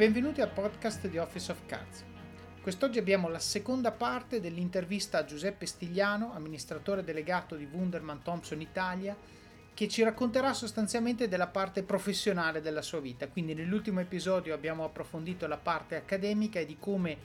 benvenuti al podcast di Office of Cards. Quest'oggi abbiamo la seconda parte dell'intervista a Giuseppe Stigliano, amministratore delegato di Wunderman Thompson Italia, che ci racconterà sostanzialmente della parte professionale della sua vita. Quindi nell'ultimo episodio abbiamo approfondito la parte accademica e di come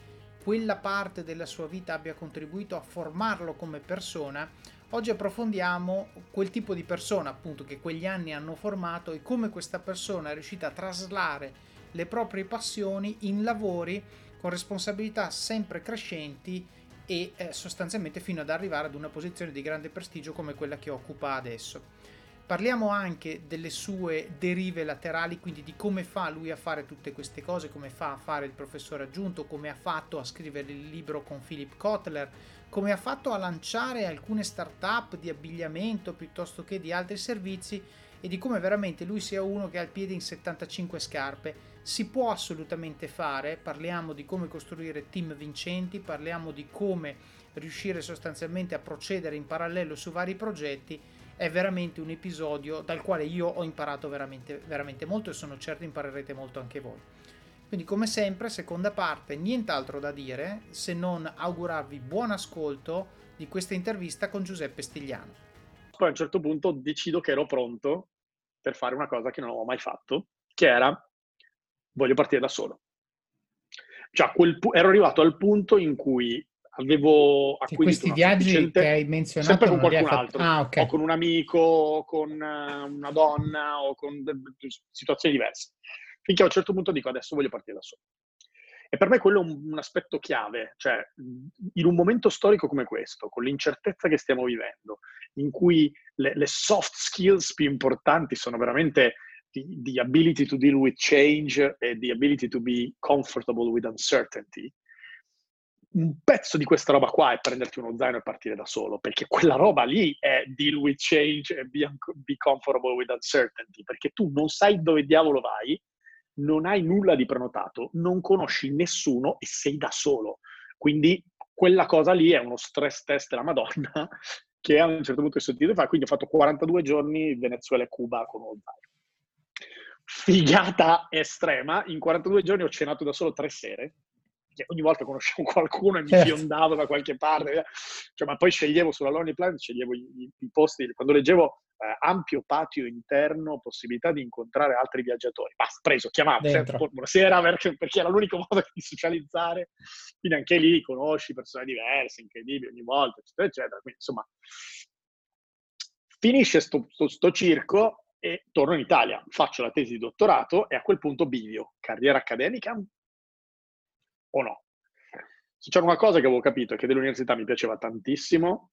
quella parte della sua vita abbia contribuito a formarlo come persona. Oggi approfondiamo quel tipo di persona appunto che quegli anni hanno formato e come questa persona è riuscita a traslare le proprie passioni in lavori con responsabilità sempre crescenti e eh, sostanzialmente fino ad arrivare ad una posizione di grande prestigio come quella che occupa adesso. Parliamo anche delle sue derive laterali, quindi di come fa lui a fare tutte queste cose, come fa a fare il professore aggiunto, come ha fatto a scrivere il libro con Philip Kotler, come ha fatto a lanciare alcune start-up di abbigliamento piuttosto che di altri servizi e di come veramente lui sia uno che ha il piede in 75 scarpe si può assolutamente fare, parliamo di come costruire team vincenti, parliamo di come riuscire sostanzialmente a procedere in parallelo su vari progetti, è veramente un episodio dal quale io ho imparato veramente, veramente molto e sono certo imparerete molto anche voi. Quindi come sempre, seconda parte, nient'altro da dire se non augurarvi buon ascolto di questa intervista con Giuseppe Stigliano. Poi a un certo punto decido che ero pronto per fare una cosa che non avevo mai fatto, che era voglio partire da solo. Cioè, quel, ero arrivato al punto in cui avevo acquisito questi viaggi che hai menzionato sempre con qualcun altro, ah, okay. o con un amico, o con eh, una donna, o con situazioni diverse. Finché a un certo punto dico adesso voglio partire da solo. E per me quello è un, un aspetto chiave, cioè in un momento storico come questo, con l'incertezza che stiamo vivendo, in cui le, le soft skills più importanti sono veramente the, the ability to deal with change e the ability to be comfortable with uncertainty, un pezzo di questa roba qua è prenderti uno zaino e partire da solo, perché quella roba lì è deal with change e be, be, comfortable with uncertainty, perché tu non sai dove diavolo vai, non hai nulla di prenotato, non conosci nessuno e sei da solo. Quindi quella cosa lì è uno stress test della Madonna che a un certo punto ho sentito fare, quindi ho fatto 42 giorni Venezuela e Cuba con uno zaino figata estrema. In 42 giorni ho cenato da solo tre sere. Ogni volta conoscevo qualcuno e mi certo. fiondavo da qualche parte. Cioè, ma poi sceglievo sulla Lonely Planet, sceglievo i, i posti. Quando leggevo eh, ampio patio interno, possibilità di incontrare altri viaggiatori. Basta, preso, chiamato, sempre, buonasera, perché, perché era l'unico modo di socializzare. Quindi anche lì conosci persone diverse, incredibili ogni volta, eccetera, eccetera. Quindi, insomma, finisce sto, sto, sto circo e torno in Italia, faccio la tesi di dottorato e a quel punto bivio, carriera accademica? O no? Se c'era una cosa che avevo capito è che dell'università mi piaceva tantissimo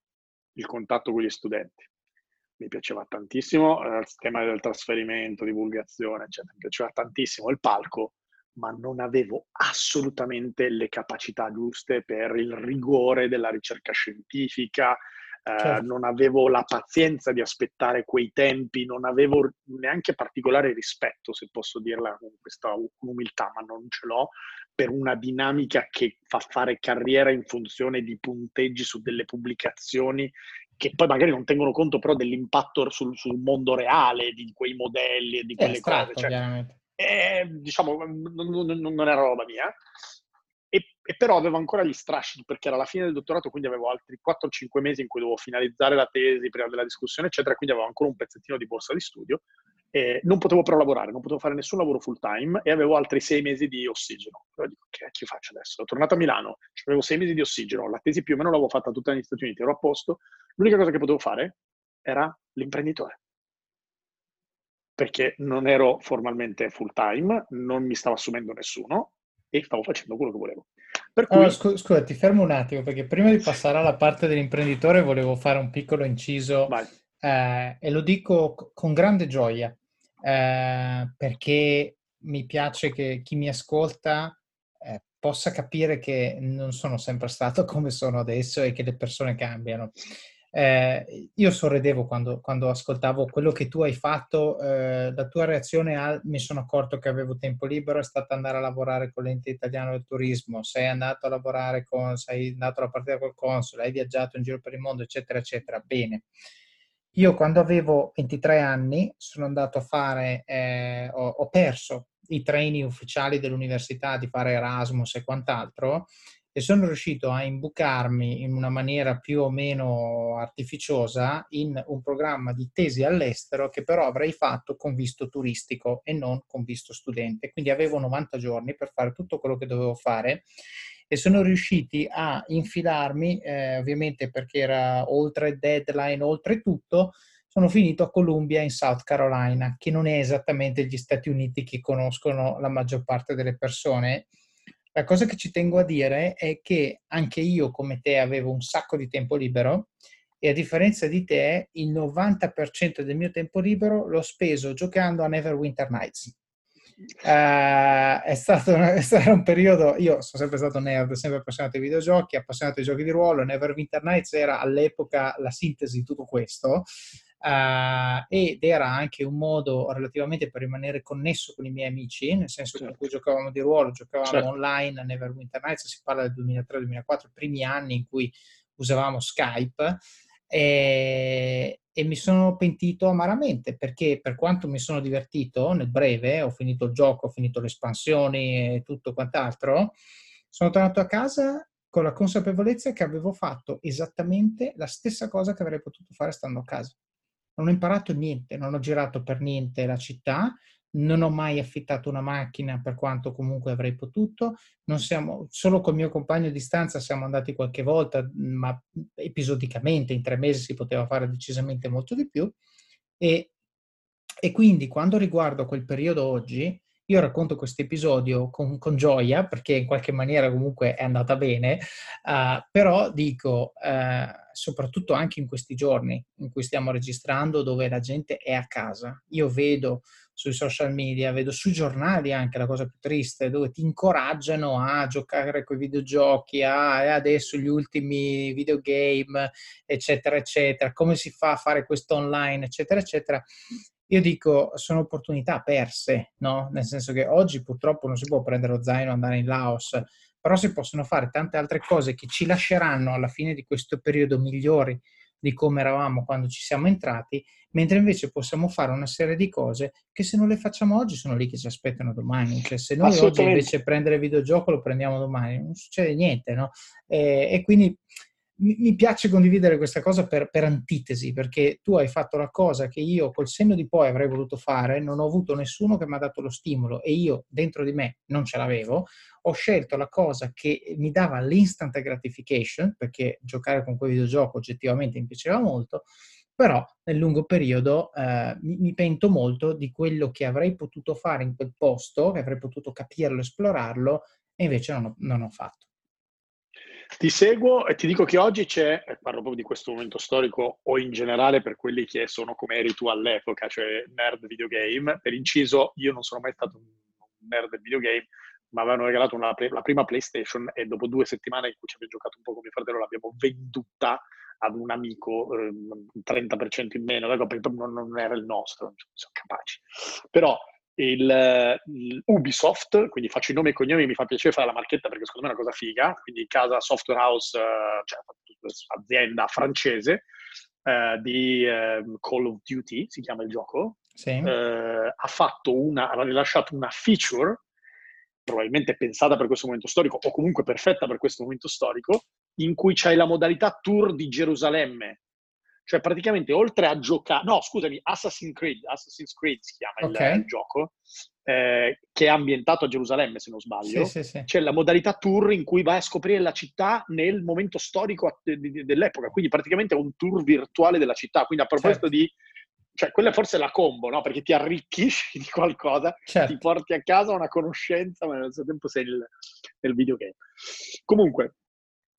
il contatto con gli studenti, mi piaceva tantissimo eh, il tema del trasferimento, divulgazione, eccetera, mi piaceva tantissimo il palco, ma non avevo assolutamente le capacità giuste per il rigore della ricerca scientifica, eh, certo. non avevo la pazienza di aspettare quei tempi, non avevo neanche particolare rispetto, se posso dirla con questa umiltà, ma non ce l'ho, per una dinamica che fa fare carriera in funzione di punteggi su delle pubblicazioni che poi magari non tengono conto però dell'impatto sul, sul mondo reale di quei modelli e di quelle cose. Cioè, eh, diciamo, non, non, non era roba mia. E, però avevo ancora gli strascichi perché era la fine del dottorato, quindi avevo altri 4-5 mesi in cui dovevo finalizzare la tesi prima della discussione, eccetera, quindi avevo ancora un pezzettino di borsa di studio. E non potevo però lavorare, non potevo fare nessun lavoro full time e avevo altri 6 mesi di ossigeno. Però dico, che, che faccio adesso? Sono tornato a Milano, avevo 6 mesi di ossigeno, la tesi più o meno l'avevo fatta tutta negli Stati Uniti, ero a posto. L'unica cosa che potevo fare era l'imprenditore perché non ero formalmente full time, non mi stava assumendo nessuno e stavo facendo quello che volevo. Per cui... allora, scu- scusa, ti fermo un attimo perché prima di passare alla parte dell'imprenditore volevo fare un piccolo inciso eh, e lo dico con grande gioia eh, perché mi piace che chi mi ascolta eh, possa capire che non sono sempre stato come sono adesso e che le persone cambiano. Eh, io sorridevo quando, quando, ascoltavo quello che tu hai fatto, eh, la tua reazione a mi sono accorto che avevo tempo libero è stata andare a lavorare con l'ente italiano del turismo, sei andato a lavorare con, sei andato alla partita col console, hai viaggiato in giro per il mondo, eccetera, eccetera. Bene. Io quando avevo 23 anni sono andato a fare, eh, ho, ho, perso i training ufficiali dell'università di fare Erasmus e quant'altro e sono riuscito a imbucarmi in una maniera più o meno artificiosa in un programma di tesi all'estero che però avrei fatto con visto turistico e non con visto studente. Quindi avevo 90 giorni per fare tutto quello che dovevo fare e sono riusciti a infilarmi, eh, ovviamente perché era oltre deadline, oltre tutto, sono finito a Columbia in South Carolina, che non è esattamente gli Stati Uniti che conoscono la maggior parte delle persone. La cosa che ci tengo a dire è che anche io, come te, avevo un sacco di tempo libero e a differenza di te, il 90% del mio tempo libero l'ho speso giocando a Neverwinter Nights. Uh, è, stato, è, stato, un periodo, io sono sempre stato nerd, sempre appassionato ai videogiochi, appassionato ai giochi di ruolo, Neverwinter Nights era all'epoca la sintesi di tutto questo uh, ed era anche un modo relativamente per rimanere connesso con i miei amici, nel senso certo. che cui giocavamo di ruolo, giocavamo certo. online a Neverwinter Nights, si parla del 2003-2004, primi anni in cui usavamo Skype e, e, mi sono pentito amaramente perché per quanto mi sono divertito nel breve, ho finito il gioco, ho finito le espansioni e tutto quant'altro, sono tornato a casa con la consapevolezza che avevo fatto esattamente la stessa cosa che avrei potuto fare stando a casa non ho imparato niente, non ho girato per niente la città, non ho mai affittato una macchina per quanto comunque avrei potuto, siamo, solo col mio compagno di stanza siamo andati qualche volta, ma episodicamente, in tre mesi si poteva fare decisamente molto di più. E, e quindi quando riguardo quel periodo oggi, io racconto questo episodio con, con, gioia perché in qualche maniera comunque è andata bene, uh, però dico, uh, soprattutto anche in questi giorni in cui stiamo registrando, dove la gente è a casa, io vedo sui social media, vedo sui giornali anche la cosa più triste, dove ti incoraggiano a giocare con i videogiochi, a adesso gli ultimi videogame, eccetera, eccetera, come si fa a fare questo online, eccetera, eccetera io dico sono opportunità perse, no? Nel senso che oggi purtroppo non si può prendere lo zaino e andare in Laos, però si possono fare tante altre cose che ci lasceranno alla fine di questo periodo migliori di come eravamo quando ci siamo entrati, mentre invece possiamo fare una serie di cose che se non le facciamo oggi sono lì che ci aspettano domani. Cioè, se noi oggi invece prendere il videogioco lo prendiamo domani, non succede niente, no? E, e quindi mi, piace condividere questa cosa per, per, antitesi, perché tu hai fatto la cosa che io col senno di poi avrei voluto fare, non ho avuto nessuno che mi ha dato lo stimolo e io dentro di me non ce l'avevo, ho scelto la cosa che mi dava l'instant gratification, perché giocare con quel videogioco oggettivamente mi piaceva molto, però nel lungo periodo eh, mi, mi, pento molto di quello che avrei potuto fare in quel posto, che avrei potuto capirlo, esplorarlo, e invece non ho, non ho fatto. Ti seguo e ti dico che oggi c'è, parlo proprio di questo momento storico o in generale per quelli che sono come eri tu all'epoca, cioè nerd videogame. Per inciso, io non sono mai stato un nerd videogame, ma avevano regalato una, la prima PlayStation e dopo due settimane in cui ci abbiamo giocato un po' con mio fratello l'abbiamo venduta ad un amico eh, 30% in meno, perché non, non era il nostro, non siamo capaci. Però il, il, Ubisoft, quindi faccio i nomi e cognomi, mi fa piacere fare la marchetta perché secondo me è una cosa figa, quindi casa software house, uh, cioè azienda francese uh, di uh, Call of Duty, si chiama il gioco, sì. ha fatto una, ha rilasciato una feature probabilmente pensata per questo momento storico o comunque perfetta per questo momento storico, in cui c'hai la modalità tour di Gerusalemme, cioè, praticamente, oltre a giocare... No, scusami, Assassin's Creed, Assassin's Creed si chiama okay. il, il, gioco, eh, che è ambientato a Gerusalemme, se non sbaglio. Sì, sì, sì. C'è la modalità tour in cui vai a scoprire la città nel momento storico dell'epoca. Quindi, praticamente è un tour virtuale della città. Quindi, a proposito certo. di cioè quella è forse la combo, no? Perché ti arricchisci di qualcosa, certo. ti porti a casa una conoscenza, ma nello stesso tempo sei nel, nel videogame. Comunque,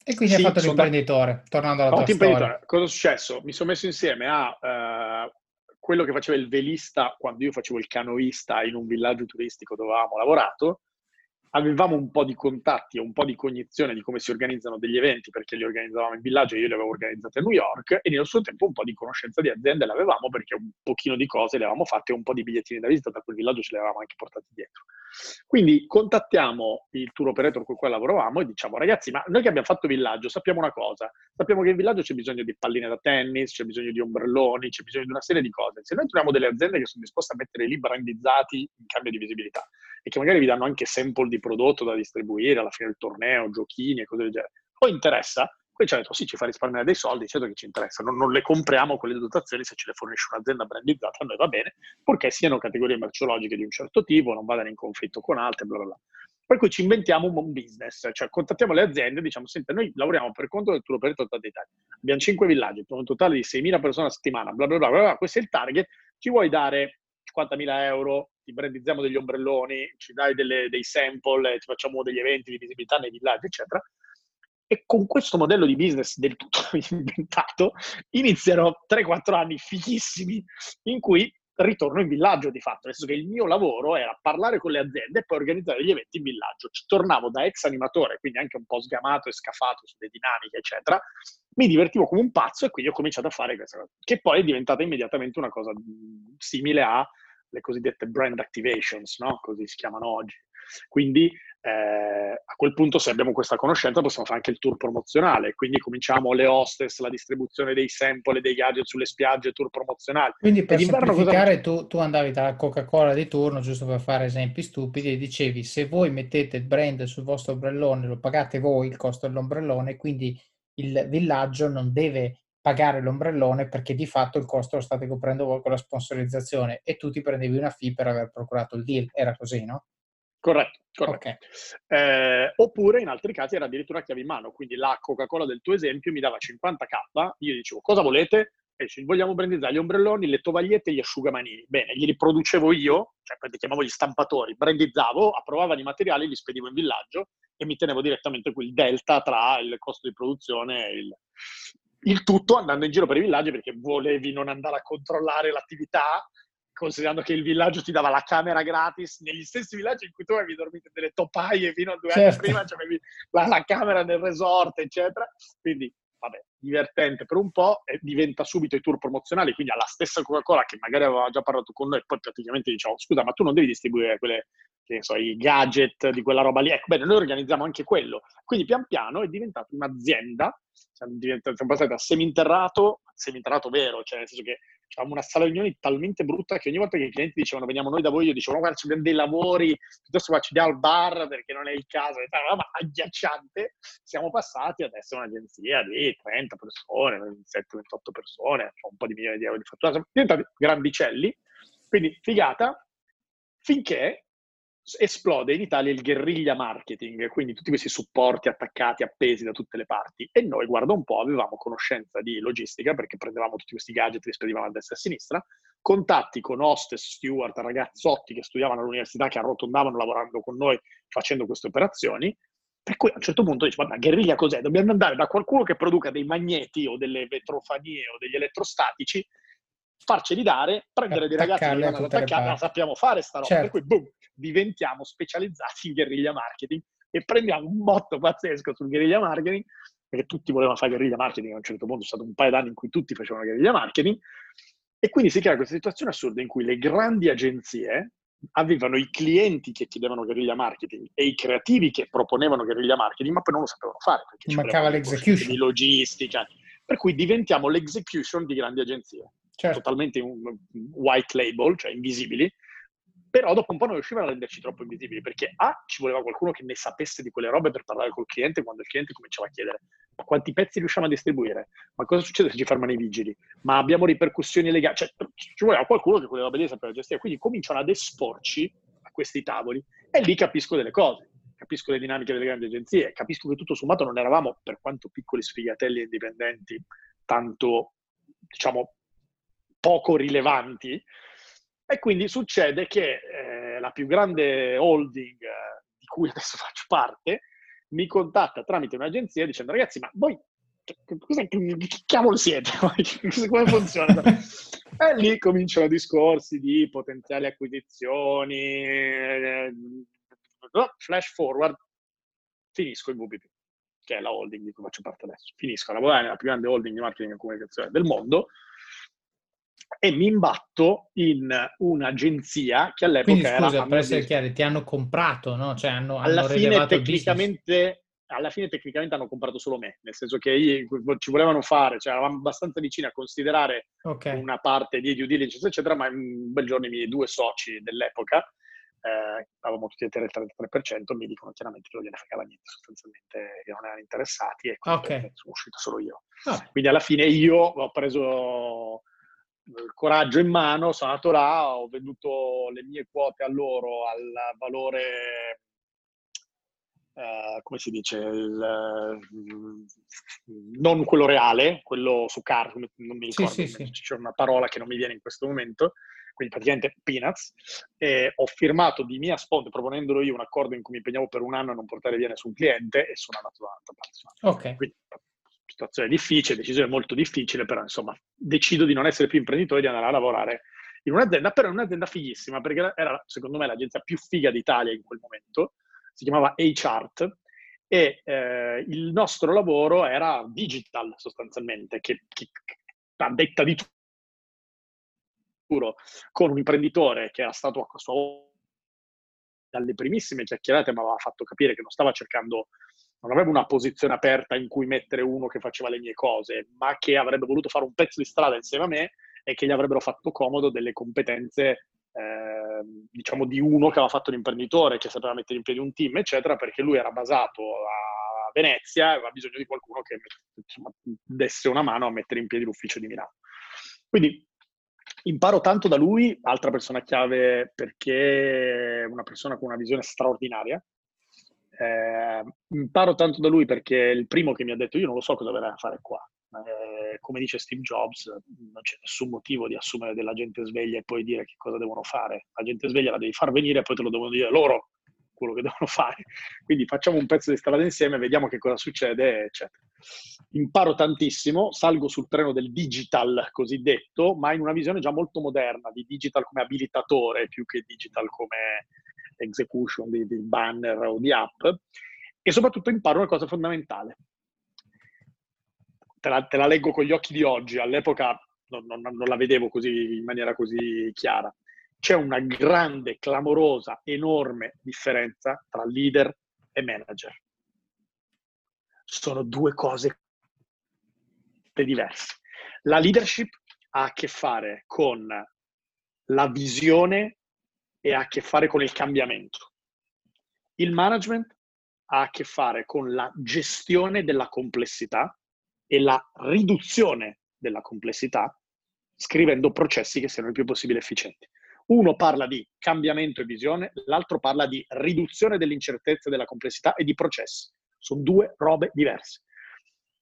e quindi sì, hai fatto l'imprenditore, da... tornando alla tua storia. Cosa è successo? Mi sono messo insieme a uh, quello che faceva il velista quando io facevo il canoista in un villaggio turistico dove avevamo lavorato, avevamo un po' di contatti e un po' di cognizione di come si organizzano degli eventi perché li organizzavamo in villaggio e io li avevo organizzati a New York e nello suo tempo un po' di conoscenza di aziende l'avevamo perché un pochino di cose le avevamo fatte e un po' di bigliettini da visita da quel villaggio ce li avevamo anche portati dietro. Quindi contattiamo il tour operator con cui lavoravamo e diciamo ragazzi ma noi che abbiamo fatto villaggio sappiamo una cosa, sappiamo che in villaggio c'è bisogno di palline da tennis, c'è bisogno di ombrelloni, c'è bisogno di una serie di cose. Se noi troviamo delle aziende che sono disposte a mettere lì brandizzati in cambio di visibilità e che magari vi danno anche sample di prodotto da distribuire alla fine del torneo, giochini e cose del genere. Poi interessa? Poi ci ha detto sì, ci fa risparmiare dei soldi, certo che ci interessa, non, non le compriamo quelle dotazioni se ce le fornisce un'azienda brandizzata, a noi va bene, purché siano categorie merceologiche di un certo tipo, non vadano in conflitto con altre, bla bla bla. Per cui ci inventiamo un business, cioè contattiamo le aziende e diciamo, senti, noi lavoriamo per conto del tour operator totale d'Italia, abbiamo 5 villaggi, per un totale di 6.000 persone a settimana, bla bla bla, bla, bla, questo è il target, ci vuoi dare 50.000 euro, ti brandizziamo degli ombrelloni, ci dai delle, dei sample, ti facciamo degli eventi di visibilità nei villaggi, eccetera, e con questo modello di business del tutto inventato iniziano 3-4 anni fighissimi in cui ritorno in villaggio di fatto, nel senso che il mio lavoro era parlare con le aziende e poi organizzare gli eventi in villaggio. Ci tornavo da ex animatore, quindi anche un po' sgamato e scafato sulle dinamiche, eccetera. Mi divertivo come un pazzo e quindi ho cominciato a fare questa cosa, che poi è diventata immediatamente una cosa simile alle cosiddette brand activations, no? così si chiamano oggi. Quindi eh, a quel punto se abbiamo questa conoscenza possiamo fare anche il tour promozionale, quindi cominciamo le hostess, la distribuzione dei sample, dei gadget sulle spiagge, tour promozionali. Quindi per semplificare cosa... tu, tu, andavi dalla Coca-Cola di turno, giusto per fare esempi stupidi, e dicevi se voi mettete il brand sul vostro ombrellone, lo pagate voi il costo dell'ombrellone, quindi il villaggio non deve pagare l'ombrellone perché di fatto il costo lo state coprendo voi con la sponsorizzazione e tu ti prendevi una fee per aver procurato il deal, era così, no? Corretto, corretto. Okay. Eh, oppure in altri casi era addirittura chiave in mano, quindi la Coca-Cola del tuo esempio mi dava 50k, io dicevo cosa volete? E dice, vogliamo brandizzare gli ombrelloni, le tovagliette e gli asciugamanini. Bene, glieli producevo io, cioè li chiamavo gli stampatori, brandizzavo, approvavano i materiali, li spedivo in villaggio e mi tenevo direttamente quel delta tra il costo di produzione e il, il tutto andando in giro per i villaggi perché volevi non andare a controllare l'attività considerando che il villaggio ti dava la camera gratis negli stessi villaggi in cui tu avevi dormito delle topaie fino a due certo. anni prima, cioè avevi la, la, camera nel resort, eccetera. Quindi, vabbè, divertente per un po' e diventa subito i tour promozionali, quindi alla stessa Coca-Cola che magari aveva già parlato con noi, poi praticamente diciamo, scusa, ma tu non devi distribuire quelle, che so, i gadget di quella roba lì. Ecco, bene, noi organizziamo anche quello. Quindi pian piano è diventata un'azienda, diventati, siamo passati da seminterrato, seminterrato vero, cioè nel senso che avevamo una sala riunioni talmente brutta che ogni volta che i clienti dicevano veniamo noi da voi, io dicevo no guarda ci abbiamo dei lavori, piuttosto qua ci diamo al bar perché non è il caso, e tal, ma agghiacciante, siamo passati ad essere un'agenzia di 30 persone, 27-28 persone, cioè un po' di milioni di euro di fattura, siamo diventati grandicelli, quindi figata, finché esplode in Italia il guerriglia marketing, quindi tutti questi supporti attaccati, appesi da tutte le parti. E noi, guarda un po', avevamo conoscenza di logistica perché prendevamo tutti questi gadget e li spedivamo a destra e a sinistra, contatti con hostess, steward, ragazzotti che studiavano all'università, che arrotondavano lavorando con noi facendo queste operazioni. Per cui a un certo punto dice, vabbè, guerriglia cos'è? Dobbiamo andare da qualcuno che produca dei magneti o delle vetrofanie o degli elettrostatici farceli dare, prendere dei ragazzi che vanno ad attaccare, la sappiamo fare sta roba, certo. per cui boom, diventiamo specializzati in guerriglia marketing e prendiamo un botto pazzesco sul guerriglia marketing, perché tutti volevano fare guerriglia marketing, a un certo punto è stato un paio d'anni in cui tutti facevano guerriglia marketing, e quindi si crea questa situazione assurda in cui le grandi agenzie avevano i clienti che chiedevano guerriglia marketing e i creativi che proponevano guerriglia marketing, ma poi non lo sapevano fare. Perché Mancava l'execution. Di logistica. Per cui diventiamo l'execution di grandi agenzie certo. totalmente white label, cioè invisibili, però dopo un po' non riuscivano a renderci troppo invisibili, perché A, ci voleva qualcuno che ne sapesse di quelle robe per parlare col cliente quando il cliente cominciava a chiedere ma quanti pezzi riusciamo a distribuire? Ma cosa succede se ci fermano i vigili? Ma abbiamo ripercussioni legali? Cioè, ci voleva qualcuno che quelle robe lì sapeva gestire, quindi cominciano ad esporci a questi tavoli e lì capisco delle cose capisco le dinamiche delle grandi agenzie, capisco che tutto sommato non eravamo, per quanto piccoli sfigatelli indipendenti, tanto, diciamo, poco rilevanti. E quindi succede che eh, la più grande holding eh, di cui adesso faccio parte mi contatta tramite un'agenzia dicendo ragazzi ma voi che, che cavolo siete? Come funziona? e lì cominciano discorsi di potenziali acquisizioni, eh, flash forward, finisco in VPP, che è la holding di cui faccio parte adesso. Finisco a lavorare nella più grande holding di marketing e comunicazione del mondo, e mi imbatto in un'agenzia che all'epoca Quindi, scusa, era... per essere chiari, ti hanno comprato, no? Cioè hanno, alla hanno fine tecnicamente alla fine tecnicamente hanno comprato solo me, nel senso che io, ci volevano fare, cioè eravamo abbastanza vicini a considerare okay. una parte di due diligence, eccetera, ma un bel giorno i miei due soci dell'epoca eh, avevamo tutti a tenere il 33%, mi dicono chiaramente che non gliene fregava niente, sostanzialmente che non erano interessati e quindi okay. sono uscito solo io. Ah. Quindi alla fine io ho preso coraggio in mano, sono andato là, ho venduto le mie quote a loro al valore Uh, come si dice, il, uh, non quello reale, quello su car, non mi ricordo, sì, sì, sì. c'è una parola che non mi viene in questo momento, quindi praticamente peanuts, e ho firmato di mia sponte, proponendolo io, un accordo in cui mi impegnavo per un anno a non portare via nessun cliente e sono andato dall'altra parte. Ok. Quindi, situazione difficile, decisione molto difficile, però insomma decido di non essere più imprenditore e di andare a lavorare in un'azienda, però in un'azienda fighissima, perché era secondo me l'agenzia più figa d'Italia in quel momento, si chiamava HArt e eh, il nostro lavoro era digital sostanzialmente, che, che a detta di futuro, con un imprenditore che era stato a sua volta dalle primissime chiacchierate mi aveva fatto capire che non stava cercando, non aveva una posizione aperta in cui mettere uno che faceva le mie cose, ma che avrebbe voluto fare un pezzo di strada insieme a me e che gli avrebbero fatto comodo delle competenze Ehm, diciamo di uno che aveva fatto l'imprenditore, che sapeva mettere in piedi un team, eccetera, perché lui era basato a Venezia e aveva bisogno di qualcuno che insomma, desse una mano a mettere in piedi l'ufficio di Milano. Quindi imparo tanto da lui, altra persona chiave perché è una persona con una visione straordinaria. Eh, imparo tanto da lui perché è il primo che mi ha detto io non lo so cosa verrà a fare qua eh, come dice Steve Jobs, non c'è nessun motivo di assumere della gente sveglia e poi dire che cosa devono fare. La gente sveglia la devi far venire e poi te lo devono dire loro quello che devono fare. Quindi facciamo un pezzo di strada insieme, vediamo che cosa succede, eccetera. Imparo tantissimo, salgo sul treno del digital cosiddetto, ma in una visione già molto moderna, di digital come abilitatore più che digital come execution di, di banner o di app. E soprattutto imparo una cosa fondamentale, te la, te la, leggo con gli occhi di oggi, all'epoca non, non, non la vedevo così in maniera così chiara. C'è una grande, clamorosa, enorme differenza tra leader e manager. Sono due cose diverse. La leadership ha a che fare con la visione e ha a che fare con il cambiamento. Il management ha a che fare con la gestione della complessità e la riduzione della complessità scrivendo processi che siano il più possibile efficienti. Uno parla di cambiamento e visione, l'altro parla di riduzione dell'incertezza della complessità e di processi. Sono due robe diverse.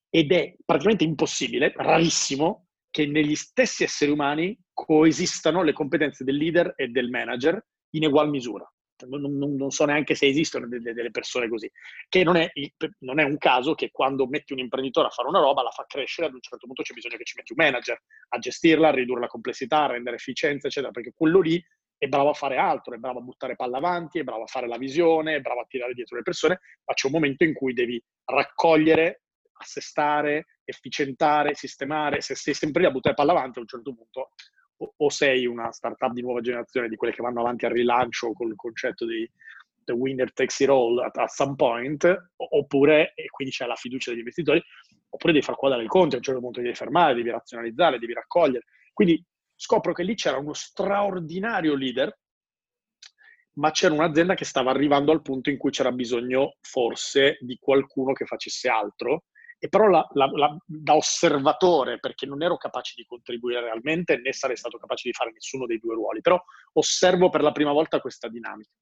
Ed è praticamente impossibile, rarissimo, che negli stessi esseri umani coesistano le competenze del leader e del manager in egual misura. Non, non, non, so neanche se esistono delle, delle persone così, che non è, non è, un caso che quando metti un imprenditore a fare una roba la fa crescere, ad un certo punto c'è bisogno che ci metti un manager a gestirla, a ridurre la complessità, a rendere efficienza, eccetera, perché quello lì è bravo a fare altro, è bravo a buttare palla avanti, è bravo a fare la visione, è bravo a tirare dietro le persone, ma c'è un momento in cui devi raccogliere, assestare, efficientare, sistemare, se sei sempre lì a buttare palla avanti a un certo punto o sei una startup di nuova generazione, di quelle che vanno avanti al rilancio col concetto di the winner takes it all at, at some point, oppure, e quindi c'è la fiducia degli investitori, oppure devi far quadrare il conto, a un certo punto devi fermare, devi razionalizzare, devi raccogliere. Quindi scopro che lì c'era uno straordinario leader, ma c'era un'azienda che stava arrivando al punto in cui c'era bisogno forse di qualcuno che facesse altro e però la, la, la, da osservatore, perché non ero capace di contribuire realmente, né sarei stato capace di fare nessuno dei due ruoli, però osservo per la prima volta questa dinamica.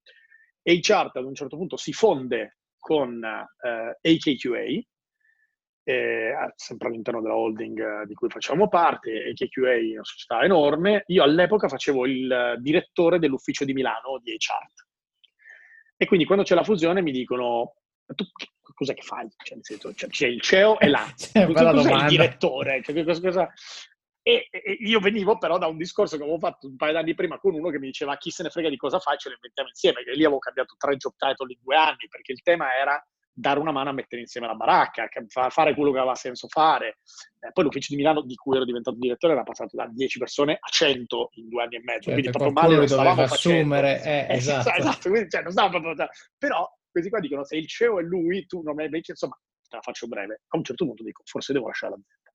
HART ad un certo punto si fonde con eh, AKQA, eh, sempre all'interno della holding eh, di cui facciamo parte, AKQA è una società enorme, io all'epoca facevo il direttore dell'ufficio di Milano di HART. E quindi quando c'è la fusione mi dicono, tu cos'è che fai? Cioè, nel senso, cioè, c'è il CEO e là, cioè, il direttore? Cioè, cosa, cosa... E, e, io venivo però da un discorso che avevo fatto un paio d'anni prima con uno che mi diceva chi se ne frega di cosa fai, ce lo inventiamo insieme, che lì avevo cambiato tre job title in due anni, perché il tema era dare una mano a mettere insieme la baracca, fare quello che aveva senso fare. Eh, poi l'ufficio di Milano, di cui ero diventato direttore, era passato da 10 persone a 100 in due anni e mezzo. Certo, quindi proprio male lo stavamo assumere, eh, eh, esatto. esatto quindi, cioè, non stavo proprio... Però questi qua dicono se il CEO è lui, tu non hai invece, insomma, te la faccio breve. A un certo punto dico, forse devo lasciare l'azienda.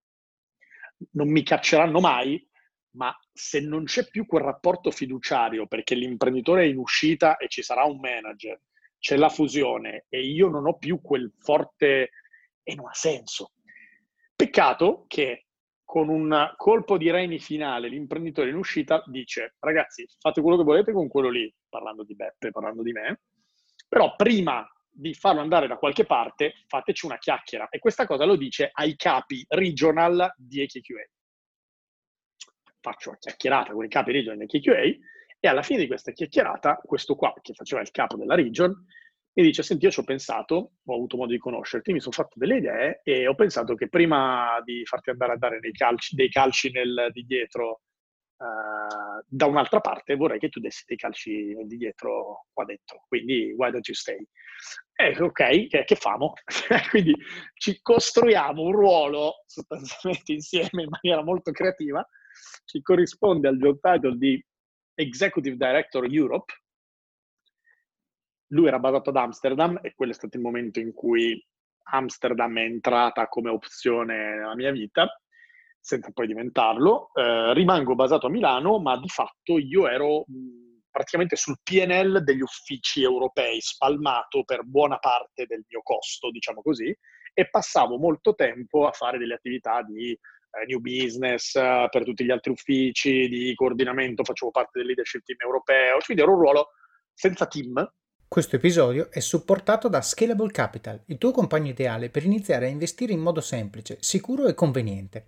Non mi cacceranno mai, ma se non c'è più quel rapporto fiduciario perché l'imprenditore è in uscita e ci sarà un manager, c'è la fusione e io non ho più quel forte e non ha senso. Peccato che con un colpo di reni finale l'imprenditore in uscita dice ragazzi fate quello che volete con quello lì, parlando di Beppe, parlando di me, però prima di farlo andare da qualche parte fateci una chiacchiera. E questa cosa lo dice ai capi regional di AKQA faccio una chiacchierata con i capi region e QA e alla fine di questa chiacchierata, questo qua, che faceva il capo della region, mi dice, senti, io ci ho pensato, ho avuto modo di conoscerti, mi sono fatto delle idee e ho pensato che prima di farti andare a dare calci, dei calci nel, di dietro uh, da un'altra parte, vorrei che tu dessi dei calci di dietro qua dentro. Quindi, why don't you stay? Eh, ok, che, che famo? Quindi ci costruiamo un ruolo sostanzialmente insieme in maniera molto creativa ci corrisponde al job title di Executive Director Europe. Lui era basato ad Amsterdam e quello è stato il momento in cui Amsterdam è entrata come opzione nella mia vita, senza poi diventarlo. Eh, rimango basato a Milano, ma di fatto io ero mh, praticamente sul PNL degli uffici europei, spalmato per buona parte del mio costo, diciamo così, e passavo molto tempo a fare delle attività di eh, new business eh, per tutti gli altri uffici, di coordinamento, facevo parte del leadership team europeo, quindi ero un ruolo senza team. Questo episodio è supportato da Scalable Capital, il tuo compagno ideale per iniziare a investire in modo semplice, sicuro e conveniente.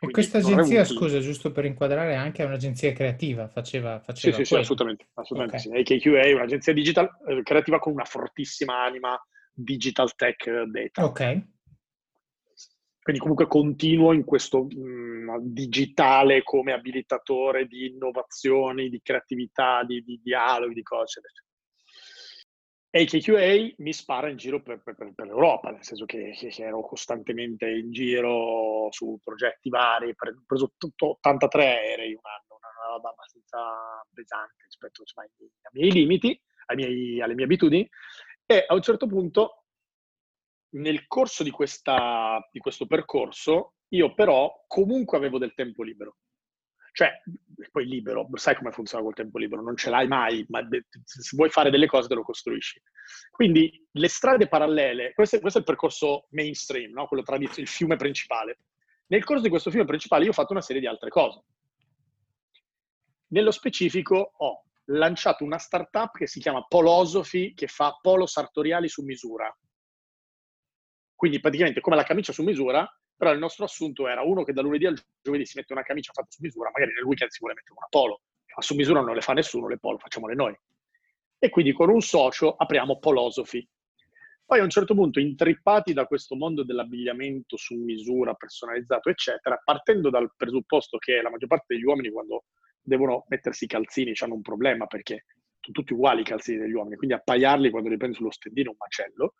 E questa agenzia, scusa, giusto per inquadrare, anche è un'agenzia creativa, faceva, faceva Sì, sì, sì, assolutamente, assolutamente okay. sì. AKQA è un'agenzia digital eh, creativa con una fortissima anima digital tech data. Ok. Quindi comunque continuo in questo mh, mm, digitale come abilitatore di innovazioni, di creatività, di, di dialoghi, di cose, eccetera. AKQA mi spara in giro per, per, per l'Europa, nel senso che, che, ero costantemente in giro su progetti vari, ho preso tutto 83 aerei un anno, una roba abbastanza pesante rispetto insomma, ai, miei limiti, ai miei, alle mie abitudini, e a un certo punto, nel corso di, questa, di questo percorso, io però comunque avevo del tempo libero. Cioè, poi libero, sai come funziona col tempo libero, non ce l'hai mai, ma se vuoi fare delle cose te lo costruisci. Quindi le strade parallele, questo è, questo è il percorso mainstream, no? quello tradizionale, il fiume principale. Nel corso di questo fiume principale io ho fatto una serie di altre cose. Nello specifico ho lanciato una startup che si chiama Polosophy, che fa polo sartoriali su misura. Quindi praticamente come la camicia su misura, però il nostro assunto era uno che da lunedì al giovedì si mette una camicia fatta su misura, magari nel weekend si vuole mettere una polo, ma su misura non le fa nessuno, le polo facciamole noi. E quindi con un socio apriamo Polosophy. Poi a un certo punto, intrippati da questo mondo dell'abbigliamento su misura, personalizzato, eccetera, partendo dal presupposto che la maggior parte degli uomini quando devono mettersi i calzini hanno un problema perché sono tutti uguali i calzini degli uomini, quindi appaiarli quando li prendi sullo stendino è un macello,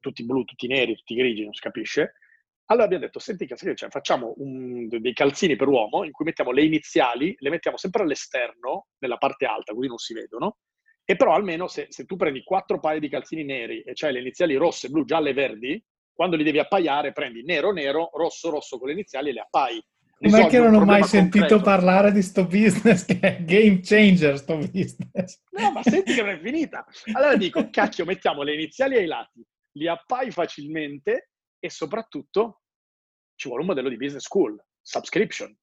tutti blu, tutti neri, tutti grigi, non si capisce. Allora abbiamo detto, senti, cioè, facciamo un, dei calzini per uomo in cui mettiamo le iniziali, le mettiamo sempre all'esterno, nella parte alta, così non si vedono, e però almeno se, se tu prendi quattro paia di calzini neri e c'hai le iniziali rosse, blu, gialle e verdi, quando li devi appaiare prendi nero, nero, rosso, rosso con le iniziali e le appai. Com'è che non ho mai sentito concreto. parlare di sto business che è game changer sto business? No, ma senti che non è finita. Allora dico, cacchio, mettiamo le iniziali ai lati, li appai facilmente e soprattutto ci vuole un modello di business school, subscription.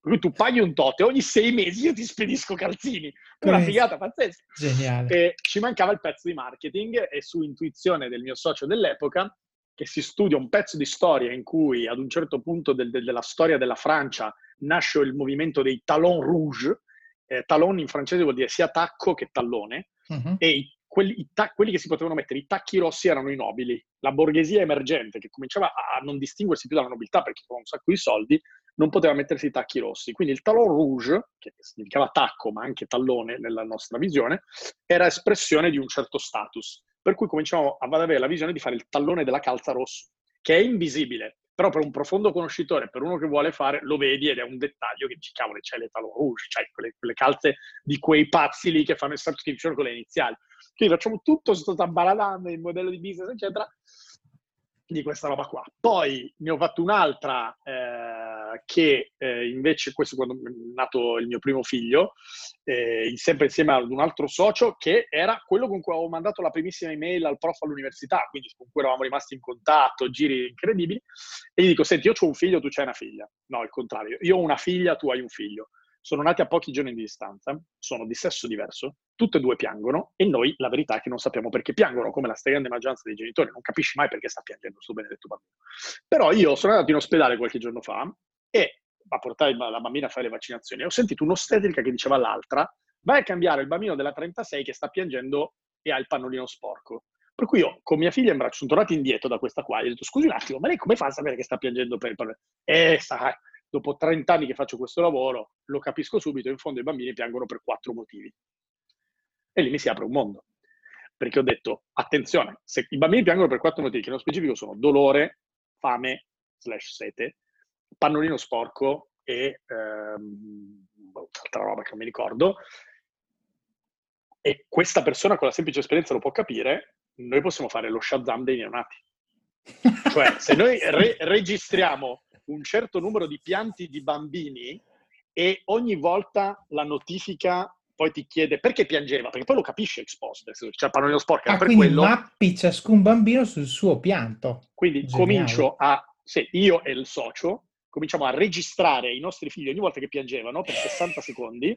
Per cui tu paghi un tot e ogni sei mesi io ti spedisco calzini. Una figata pazzesca. Geniale. E ci mancava il pezzo di marketing e su intuizione del mio socio dell'epoca, che si studia un pezzo di storia in cui ad un certo punto del, del, della storia della Francia nasce il movimento dei talons rouge. Eh, talon in francese vuol dire sia tacco che tallone. Uh-huh. E i quelli, ta- quelli, che si potevano mettere, i tacchi rossi erano i nobili, la borghesia emergente che cominciava a non distinguersi più dalla nobiltà perché aveva un sacco di soldi, non poteva mettersi i tacchi rossi. Quindi il talon rouge, che significava tacco ma anche tallone nella nostra visione, era espressione di un certo status. Per cui cominciamo ad avere la visione di fare il tallone della calza rosso, che è invisibile, però per un profondo conoscitore, per uno che vuole fare, lo vedi ed è un dettaglio che dici, cavolo, c'è le talon rouge, c'hai quelle, quelle calze di quei pazzi lì che fanno il subscription con le iniziali. Quindi facciamo tutto, sto baladando il modello di business, eccetera, di questa roba qua. Poi ne ho fatto un'altra eh, che eh, invece, questo quando è nato il mio primo figlio, eh, sempre insieme ad un altro socio, che era quello con cui avevo mandato la primissima email al prof all'università, quindi con cui eravamo rimasti in contatto, giri incredibili, e gli dico, senti, io ho un figlio, tu c'hai una figlia. No, il contrario, io ho una figlia, tu hai un figlio sono nati a pochi giorni di distanza, sono di sesso diverso, tutte e due piangono e noi la verità è che non sappiamo perché piangono, come la stragrande maggioranza dei genitori, non capisci mai perché sta piangendo questo benedetto bambino. Però io sono andato in ospedale qualche giorno fa e a portare la bambina a fare le vaccinazioni e ho sentito un'ostetrica che diceva all'altra vai a cambiare il bambino della 36 che sta piangendo e ha il pannolino sporco. Per cui io con mia figlia in braccio sono tornato indietro da questa qua e ho detto scusi un attimo, ma lei come fa a sapere che sta piangendo per il pannolino? Eh, sai, dopo 30 anni che faccio questo lavoro, lo capisco subito, in fondo i bambini piangono per quattro motivi. E lì mi si apre un mondo. Perché ho detto, attenzione, se i bambini piangono per quattro motivi, che nello specifico sono dolore, fame, slash sete, pannolino sporco e ehm, altra roba che non mi ricordo, e questa persona con la semplice esperienza lo può capire, noi possiamo fare lo Shazam dei neonati. cioè, se noi re- registriamo un certo numero di pianti di bambini e ogni volta la notifica poi ti chiede perché piangeva, perché poi lo capisce ex post, cioè pannolino sporco. Ah, per quindi quello... mappi ciascun bambino sul suo pianto. Quindi Geniale. comincio a, se io e il socio, cominciamo a registrare i nostri figli ogni volta che piangevano per 60 secondi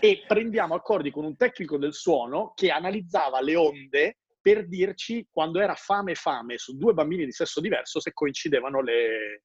e prendiamo accordi con un tecnico del suono che analizzava le onde per dirci quando era fame fame su due bambini di sesso diverso se coincidevano le,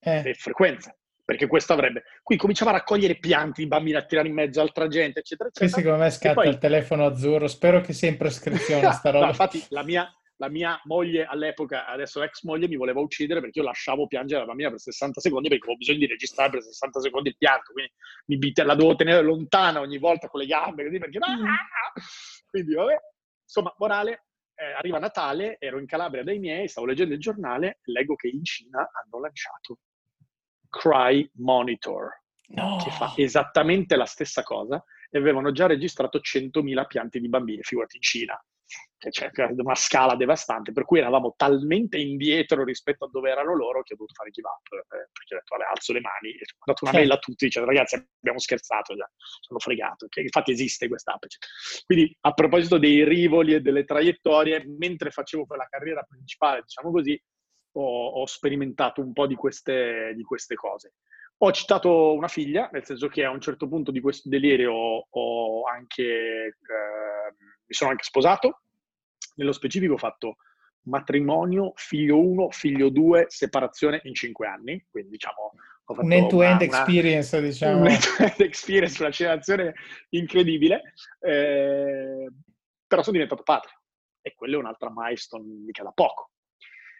eh. le frequenze. Perché questo avrebbe. Qui cominciamo a raccogliere pianti, i bambini a tirare in mezzo altra gente, eccetera, eccetera. Qui secondo me scatta poi... il telefono azzurro. Spero che sia in prescrizione sta roba. no, infatti, la mia, la mia moglie all'epoca, adesso ex moglie, mi voleva uccidere perché io lasciavo piangere la bambina per 60 secondi perché avevo bisogno di registrare per 60 secondi il pianto. Quindi mi, la dovevo tenere lontana ogni volta con le gambe, così perché. Mm. Quindi, vabbè. Insomma, morale, eh, arriva Natale, ero in Calabria dai miei, stavo leggendo il giornale, leggo che in Cina hanno lanciato Cry Monitor, no. che fa esattamente la stessa cosa e avevano già registrato 100.000 pianti di bambini, figurati in Cina, che c'è una scala devastante, per cui eravamo talmente indietro rispetto a dove erano loro che ho dovuto fare give up, eh, perché ho detto, vabbè, alzo le mani, e ho dato una mail a tutti dicendo, ragazzi, abbiamo scherzato già, sono fregato, che infatti esiste questa app. Quindi, a proposito dei rivoli e delle traiettorie, mentre facevo quella carriera principale, diciamo così, ho, ho sperimentato un po' di queste, di queste, cose. Ho citato una figlia, nel senso che a un certo punto di questo delirio ho anche, eh, mi sono anche sposato, nello specifico ho fatto matrimonio, figlio 1, figlio 2, separazione in 5 anni, quindi diciamo... un end-to-end experience, diciamo. Un end-to-end experience, una generazione incredibile, eh, però sono diventato padre e quello è un'altra milestone mica da poco.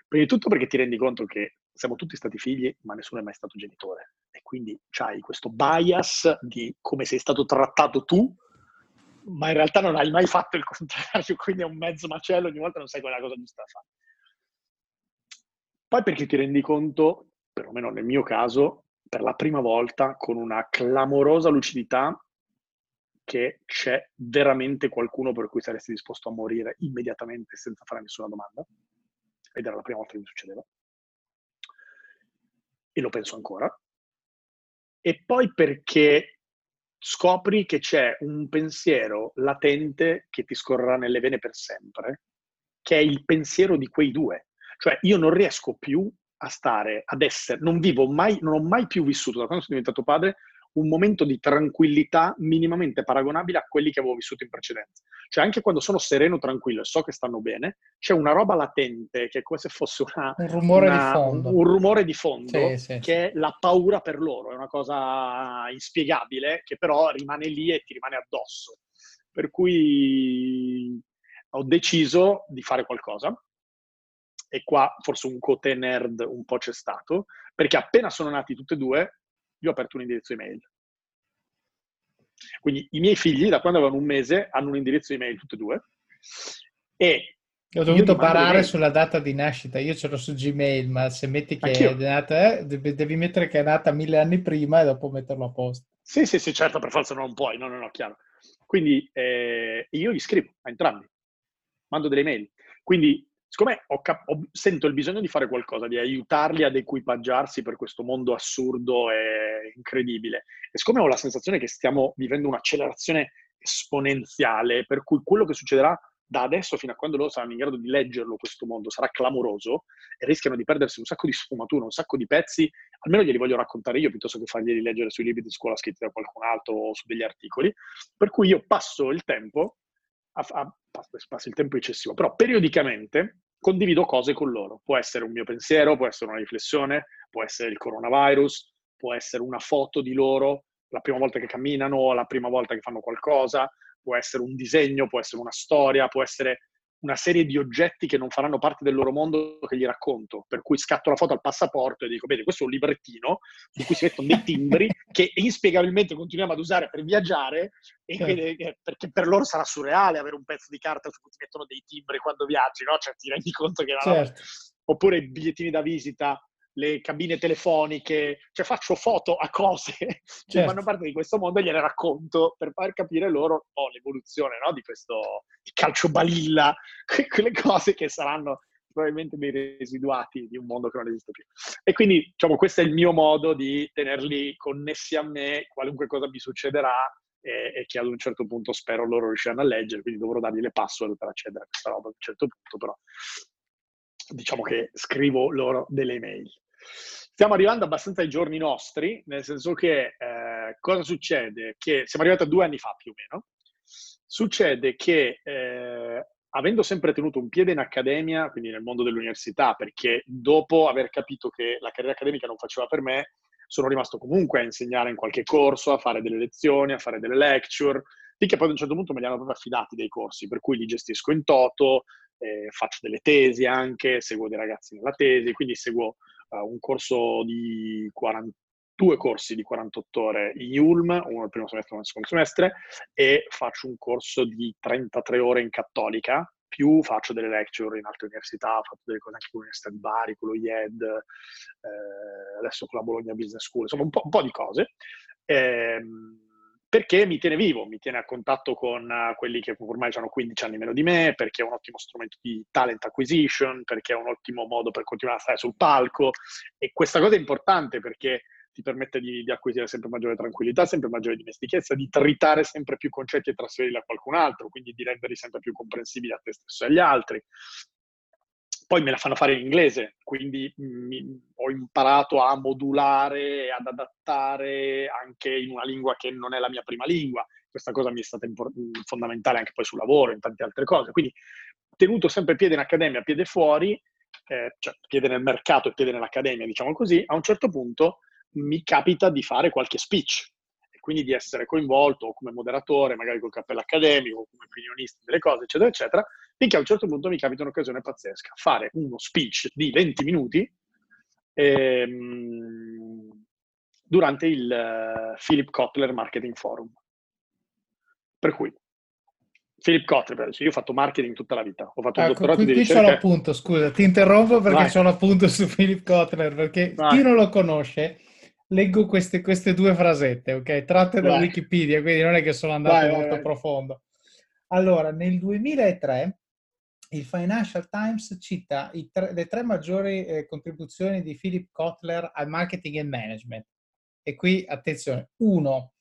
Prima di tutto perché ti rendi conto che siamo tutti stati figli, ma nessuno è mai stato genitore. E quindi hai questo bias di come sei stato trattato tu, ma in realtà non hai mai fatto il contrario, quindi è un mezzo macello, ogni volta non sai qual è la cosa giusta da fare. Poi perché ti rendi conto, perlomeno nel mio caso, per la prima volta, con una clamorosa lucidità, che c'è veramente qualcuno per cui saresti disposto a morire immediatamente senza fare nessuna domanda ed era la prima volta che mi succedeva. E lo penso ancora. e poi perché scopri che c'è un pensiero latente che ti scorrerà nelle vene per sempre, che è il pensiero di quei due. Cioè io non riesco più a stare, ad essere, non vivo mai, non ho mai più vissuto da quando sono diventato padre un momento di tranquillità minimamente paragonabile a quelli che avevo vissuto in precedenza. Cioè anche quando sono sereno, tranquillo e so che stanno bene, c'è una roba latente che è come se fosse una, un rumore una, di fondo, un rumore di fondo sì, sì, che è la paura per loro, è una cosa inspiegabile che però rimane lì e ti rimane addosso. Per cui ho deciso di fare qualcosa e qua forse un cote nerd un po' c'è stato, perché appena sono nati tutti e due, io ho aperto un indirizzo email. Quindi i miei figli, da quando avevano un mese, hanno un indirizzo email tutti e due. E ho dovuto parare sulla data di nascita, io ce l'ho su Gmail, ma se metti che Anch'io. è nata, eh, devi mettere che è nata mille anni prima e dopo metterlo a posto. Sì, sì, sì, certo, per forza non puoi, no, no, no, chiaro. Quindi eh, io gli scrivo a entrambi, mando delle email. Quindi siccome ho cap- ho, sento il bisogno di fare qualcosa, di aiutarli ad equipaggiarsi per questo mondo assurdo e incredibile, e siccome ho la sensazione che stiamo vivendo un'accelerazione esponenziale, per cui quello che succederà da adesso fino a quando loro saranno in grado di leggerlo questo mondo sarà clamoroso e rischiano di perdersi un sacco di sfumature, un sacco di pezzi, almeno glieli voglio raccontare io piuttosto che farglieli leggere sui libri di scuola scritti da qualcun altro o su degli articoli, per cui io passo il tempo a, a passo il tempo eccessivo, però periodicamente condivido cose con loro. Può essere un mio pensiero, può essere una riflessione, può essere il coronavirus, può essere una foto di loro la prima volta che camminano, la prima volta che fanno qualcosa, può essere un disegno, può essere una storia, può essere una serie di oggetti che non faranno parte del loro mondo che gli racconto, per cui scatto la foto al passaporto e dico, vedi, questo è un librettino su cui si mettono dei timbri che inspiegabilmente continuiamo ad usare per viaggiare, e certo. quindi, eh, perché per loro sarà surreale avere un pezzo di carta su cui ti mettono dei timbri quando viaggi, no? Cioè ti rendi conto che... Certo. Oppure bigliettini da visita le cabine telefoniche, cioè faccio foto a cose che certo. fanno parte di questo mondo e gliele racconto per far capire loro oh, l'evoluzione no? di questo calcio balilla, quelle cose che saranno probabilmente dei residuati di un mondo che non esiste più. E quindi, diciamo, questo è il mio modo di tenerli connessi a me, qualunque cosa mi succederà, e, e, che ad un certo punto spero loro riusciranno a leggere, quindi dovrò dargli le password per accedere a questa roba ad un certo punto, però diciamo che scrivo loro delle email. Stiamo arrivando abbastanza ai giorni nostri, nel senso che eh, cosa succede? Che siamo arrivati a due anni fa più o meno. Succede che eh, avendo sempre tenuto un piede in accademia, quindi nel mondo dell'università, perché dopo aver capito che la carriera accademica non faceva per me, sono rimasto comunque a insegnare in qualche corso, a fare delle lezioni, a fare delle lecture, finché poi ad un certo punto me li hanno proprio affidati dei corsi, per cui li gestisco in toto, eh, faccio delle tesi anche, seguo dei ragazzi nella tesi, quindi seguo uh, un corso di 40, due corsi di 48 ore in Ulm, uno il primo semestre e uno il secondo semestre, e faccio un corso di 33 ore in cattolica, più faccio delle lecture in altre università, ho fatto delle cose anche con l'Università di Bari, con lo IED, eh, adesso con la Bologna Business School, insomma un po', un po di cose. Eh, perché mi tiene vivo, mi tiene a contatto con uh, quelli che ormai hanno 15 anni meno di me, perché è un ottimo strumento di talent acquisition, perché è un ottimo modo per continuare a stare sul palco. E questa cosa è importante perché ti permette di, di acquisire sempre maggiore tranquillità, sempre maggiore dimestichezza, di tritare sempre più concetti e trasferirli a qualcun altro, quindi di renderli sempre più comprensibili a te stesso e agli altri poi me la fanno fare in inglese, quindi mi, ho imparato a modulare, ad adattare anche in una lingua che non è la mia prima lingua. Questa cosa mi è stata import- fondamentale anche poi sul lavoro, in tante altre cose. Quindi tenuto sempre piede in accademia, piede fuori, eh, cioè piede nel mercato e piede nell'accademia, diciamo così, a un certo punto mi capita di fare qualche speech quindi di essere coinvolto come moderatore, magari col cappello accademico, come opinionista delle cose, eccetera, eccetera, finché a un certo punto mi capita un'occasione pazzesca, fare uno speech di 20 minuti ehm, durante il uh, Philip Kotler Marketing Forum. Per cui, Philip Kotler, io ho fatto marketing tutta la vita, ho fatto ecco, dottorato qui, di ricerca. Qui c'ho l'appunto, scusa, ti interrompo perché Vai. c'ho l'appunto su Philip Kotler, perché Vai. chi non lo conosce leggo queste, queste, due frasette, ok? Tratte da Vai. Wikipedia, quindi non è che sono andato vai, molto vai, profondo. Allora, nel 2003 il Financial Times cita tre, le tre maggiori eh, contribuzioni di Philip Kotler al marketing e management e qui attenzione, uno,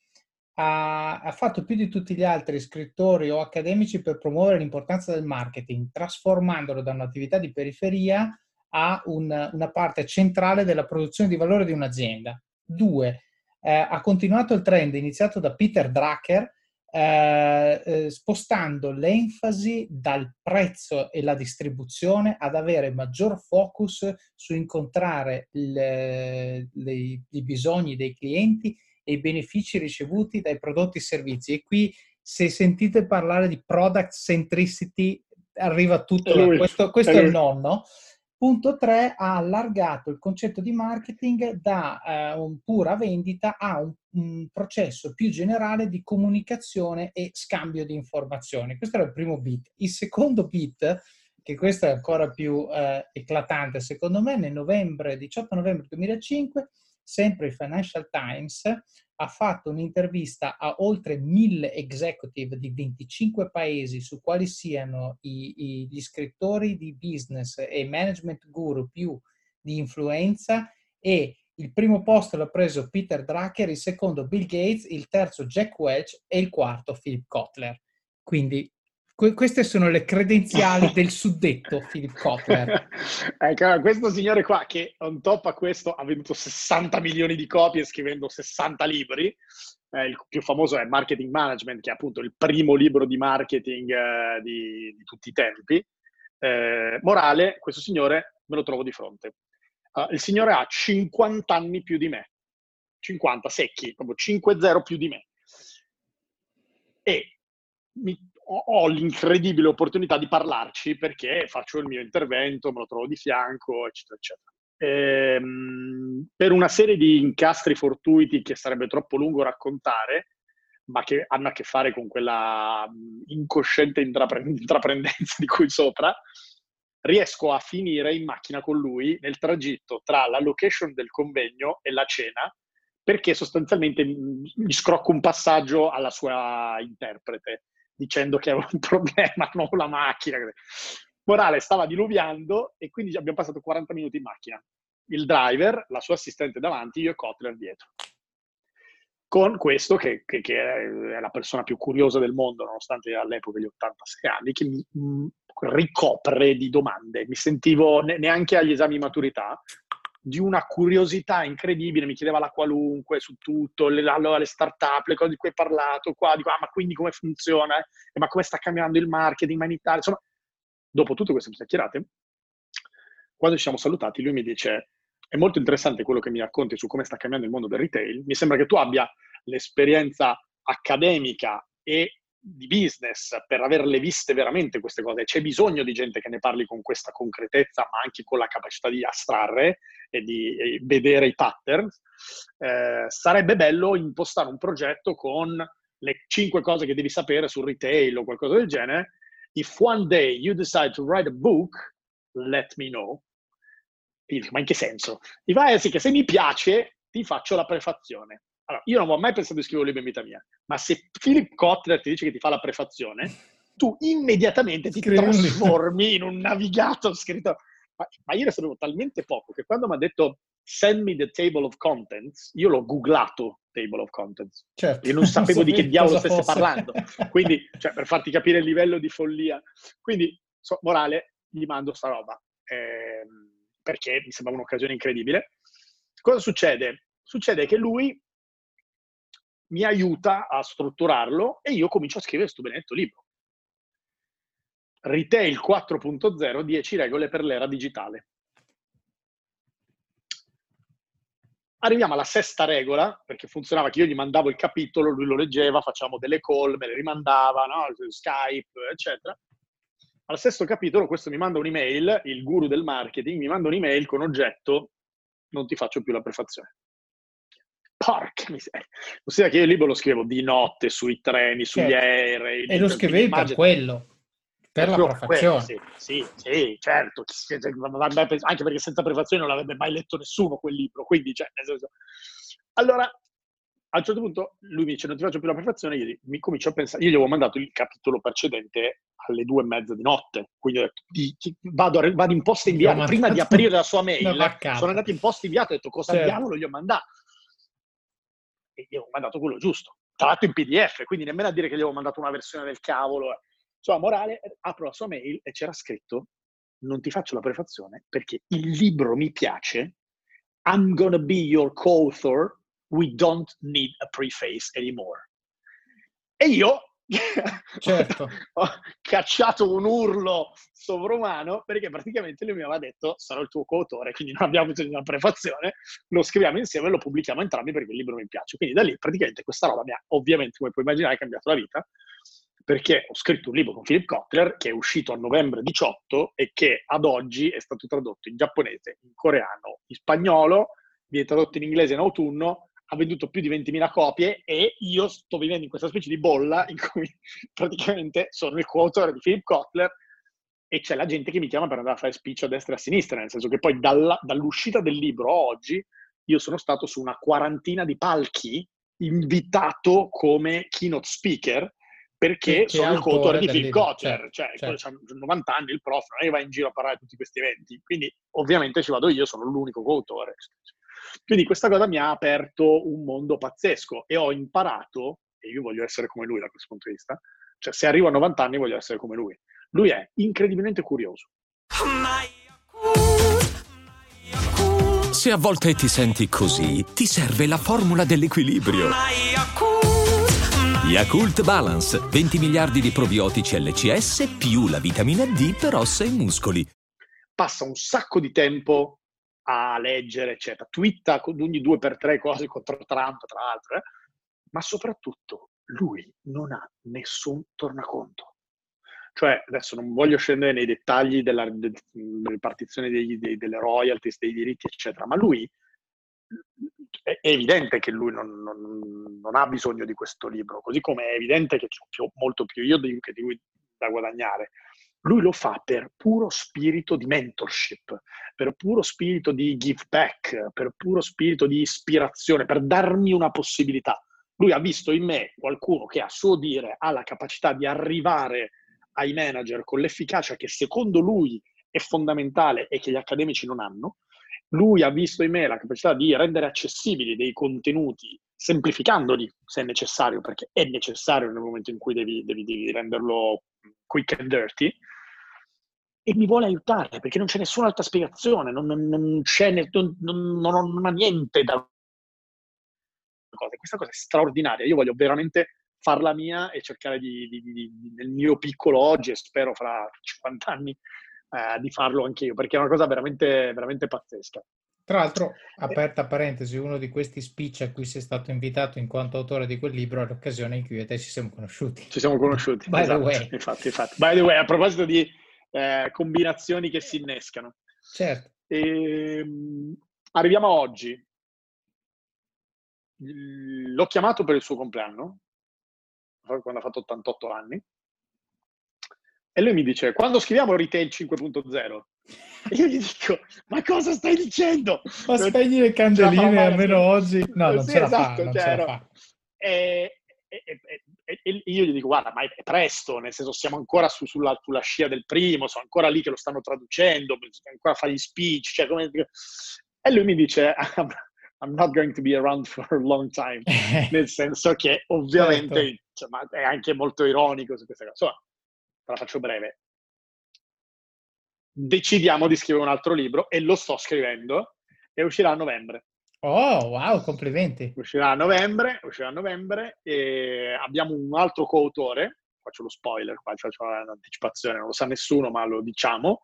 ha, ha, fatto più di tutti gli altri scrittori o accademici per promuovere l'importanza del marketing, trasformandolo da un'attività di periferia a un, una parte centrale della produzione di valore di un'azienda. Due, eh, ha continuato il trend iniziato da Peter Drucker, eh, eh, spostando l'enfasi dal prezzo e la distribuzione ad avere maggior focus su incontrare le, le, i bisogni dei clienti e i benefici ricevuti dai prodotti e servizi. E qui se sentite parlare di product centricity arriva tutto, questo, questo è, è il nonno. Punto 3 ha allargato il concetto di marketing da un pura vendita a un, un, processo più generale di comunicazione e scambio di informazioni. Questo era il primo bit. Il secondo bit, che questo è ancora più uh, eclatante secondo me, nel novembre, 18 novembre 2005, sempre il Financial Times ha fatto un'intervista a oltre mille executive di 25 paesi su quali siano i, i, gli scrittori di business e management guru più di influenza e il primo posto l'ha preso Peter Drucker, il secondo Bill Gates, il terzo Jack Welch e il quarto Philip Kotler. Quindi Que- queste sono le credenziali del suddetto Philip Kotler. ecco, questo signore qua che on top a questo ha venduto 60 milioni di copie scrivendo 60 libri, eh, il più famoso è Marketing Management, che è appunto il primo libro di marketing eh, di, di, tutti i tempi. Eh, morale, questo signore me lo trovo di fronte. Uh, il signore ha 50 anni più di me, 50 secchi, proprio 5-0 più di me. E mi, ho l'incredibile opportunità di parlarci perché faccio il mio intervento, me lo trovo di fianco, eccetera, eccetera. Ehm, per una serie di incastri fortuiti che sarebbe troppo lungo raccontare, ma che hanno a che fare con quella incosciente intraprendenza di cui sopra, riesco a finire in macchina con lui nel tragitto tra la location del convegno e la cena, perché sostanzialmente mi scrocco un passaggio alla sua interprete dicendo che aveva un problema con la macchina. Morale, stava diluviando e quindi abbiamo passato 40 minuti in macchina. Il driver, la sua assistente davanti, io e Kotler dietro. Con questo, che, che, che, è la persona più curiosa del mondo, nonostante all'epoca gli 86 anni, che mi mm, ricopre di domande. Mi sentivo ne, neanche agli esami di maturità, di una curiosità incredibile, mi chiedeva la qualunque su tutto, le, allora, le start-up, le cose di cui hai parlato, qua, dico, ah, ma quindi come funziona? Eh, ma come sta cambiando il marketing, ma in Italia? Insomma, dopo tutte queste chiacchierate, quando ci siamo salutati, lui mi dice, è molto interessante quello che mi racconti su come sta cambiando il mondo del retail, mi sembra che tu abbia l'esperienza accademica e di business per averle viste veramente queste cose. C'è bisogno di gente che ne parli con questa concretezza, ma anche con la capacità di astrarre e di vedere i pattern. Eh, sarebbe bello impostare un progetto con le cinque cose che devi sapere sul retail o qualcosa del genere. If one day you decide to write a book, let me know. ma in che senso? Fa, eh sì, che se mi piace ti faccio la prefazione. Allora, io non ho mai pensato di scrivere un libro in vita mia, ma se Philip Kotler ti dice che ti fa la prefazione, tu immediatamente ti Scrivi trasformi in un navigato scritto. Ma, ma io ne sapevo talmente poco che quando mi ha detto send me the table of contents, io l'ho googlato table of contents. Certo. Io non sapevo di che diavolo stesse fosse. parlando. Quindi, cioè, per farti capire il livello di follia. Quindi, so, morale, gli mando sta roba. Eh, perché mi sembra un'occasione incredibile. Cosa succede? Succede che lui mi aiuta a strutturarlo e io comincio a scrivere questo benedetto libro. Retail 4.0, 10 regole per l'era digitale. Arriviamo alla sesta regola, perché funzionava che io gli mandavo il capitolo, lui lo leggeva, facciamo delle call, me le rimandava, no? Skype, eccetera. Al sesto capitolo questo mi manda un'email, il guru del marketing, mi manda un'email con oggetto non ti faccio più la prefazione. Porca miseria. Ossia che io il libro lo scrivevo di notte, sui treni, sugli certo. aerei. E lo scrivevi per quello, per la prefazione. Sì, sì, sì, certo. Anche perché senza prefazione non l'avrebbe mai letto nessuno quel libro. Quindi, cioè. Allora, a un certo punto lui mi dice non ti faccio più la prefazione, io mi comincio a pensare, io gli avevo mandato il capitolo precedente alle due e mezza di notte, quindi ho detto, di, di, vado, vado, in posta inviato, prima di aprire la sua mail, sono andato in posta inviato, ho detto cosa certo. diavolo gli ho mandato e gli avevo mandato quello giusto, tra l'altro in PDF, quindi nemmeno a dire che gli avevo mandato una versione del cavolo. Insomma, morale, apro la sua mail e c'era scritto, non ti faccio la prefazione perché il libro mi piace, I'm gonna be your co-author, we don't need a preface anymore. E io certo. ho cacciato un urlo sovrumano perché praticamente lui mi aveva detto sarò il tuo coautore, quindi non abbiamo bisogno di una prefazione, lo scriviamo insieme e lo pubblichiamo entrambi perché il libro mi piace. Quindi da lì praticamente questa roba mi ha ovviamente, come puoi immaginare, cambiato la vita perché ho scritto un libro con Philip Kotler che è uscito a novembre 18 e che ad oggi è stato tradotto in giapponese, in coreano, in spagnolo, viene tradotto in inglese in autunno ha venduto più di 20.000 copie e io sto vivendo in questa specie di bolla in cui praticamente sono il coautore di Philip Kotler e c'è la gente che mi chiama per andare a fare speech a destra e a sinistra, nel senso che poi dalla, dall'uscita del libro oggi io sono stato su una quarantina di palchi invitato come keynote speaker perché che sono il coautore di Philip Kotler, certo, cioè certo. 90 anni il prof, non è che va in giro a parlare di tutti questi eventi, quindi ovviamente ci vado io, sono l'unico coautore. Quindi questa cosa mi ha aperto un mondo pazzesco e ho imparato, e io voglio essere come lui da questo punto di vista, cioè se arrivo a 90 anni voglio essere come lui. Lui è incredibilmente curioso. Se a volte ti senti così, ti serve la formula dell'equilibrio. Yakult Balance, 20 miliardi di probiotici LCS più la vitamina D per ossa e muscoli. Passa un sacco di tempo a leggere, eccetera. Twitta ogni due per tre cose contro Trump, tra l'altro, eh? ma soprattutto lui non ha nessun tornaconto. Cioè, adesso non voglio scendere nei dettagli della, de, ripartizione dei, dei, delle royalties, dei diritti, eccetera, ma lui è evidente che lui non, non, non, ha bisogno di questo libro, così come è evidente che ho molto più io di, che di lui da guadagnare. Lui lo fa per puro spirito di mentorship, per puro spirito di give back, per puro spirito di ispirazione, per darmi una possibilità. Lui ha visto in me qualcuno che a suo dire ha la capacità di arrivare ai manager con l'efficacia che secondo lui è fondamentale e che gli accademici non hanno. Lui ha visto in me la capacità di rendere accessibili dei contenuti, semplificandoli se necessario, perché è necessario nel momento in cui devi, devi, devi renderlo quick and dirty, e mi vuole aiutare perché non c'è nessun'altra spiegazione, non, non, non c'è, non, non, ha niente da... Questa cosa è straordinaria, io voglio veramente farla mia e cercare di, di, di, nel mio piccolo oggi e spero fra 50 anni eh, di farlo anche io, perché è una cosa veramente, veramente pazzesca. Tra l'altro, aperta parentesi, uno di questi speech a cui sei stato invitato in quanto autore di quel libro è l'occasione in cui te ci siamo conosciuti. Ci siamo conosciuti. By esatto. the way. Infatti, infatti. By the way, a proposito di eh, combinazioni che si innescano. Certo. E, ehm, arriviamo a oggi. L'ho chiamato per il suo compleanno, quando ha fatto 88 anni, e lui mi dice, quando scriviamo Retail 5.0? Io gli dico, ma cosa stai dicendo? Ma spegni le candeline almeno oggi? No, non sì, ce la esatto, fa, cioè, fa. E, e, e, io gli dico, guarda, ma è presto, nel senso siamo ancora su, sulla, sulla, scia del primo, sono ancora lì che lo stanno traducendo, ancora fare gli speech, cioè come... E lui mi dice, I'm not going to be around for a long time, nel senso che ovviamente certo. cioè, è anche molto ironico su questa cosa. Insomma, te la faccio breve. Decidiamo di scrivere un altro libro e lo sto scrivendo e uscirà a novembre. Oh, wow, complimenti. Uscirà a novembre, uscirà a novembre e abbiamo un altro coautore, faccio lo spoiler, qua faccio un'anticipazione, non lo sa nessuno, ma lo diciamo.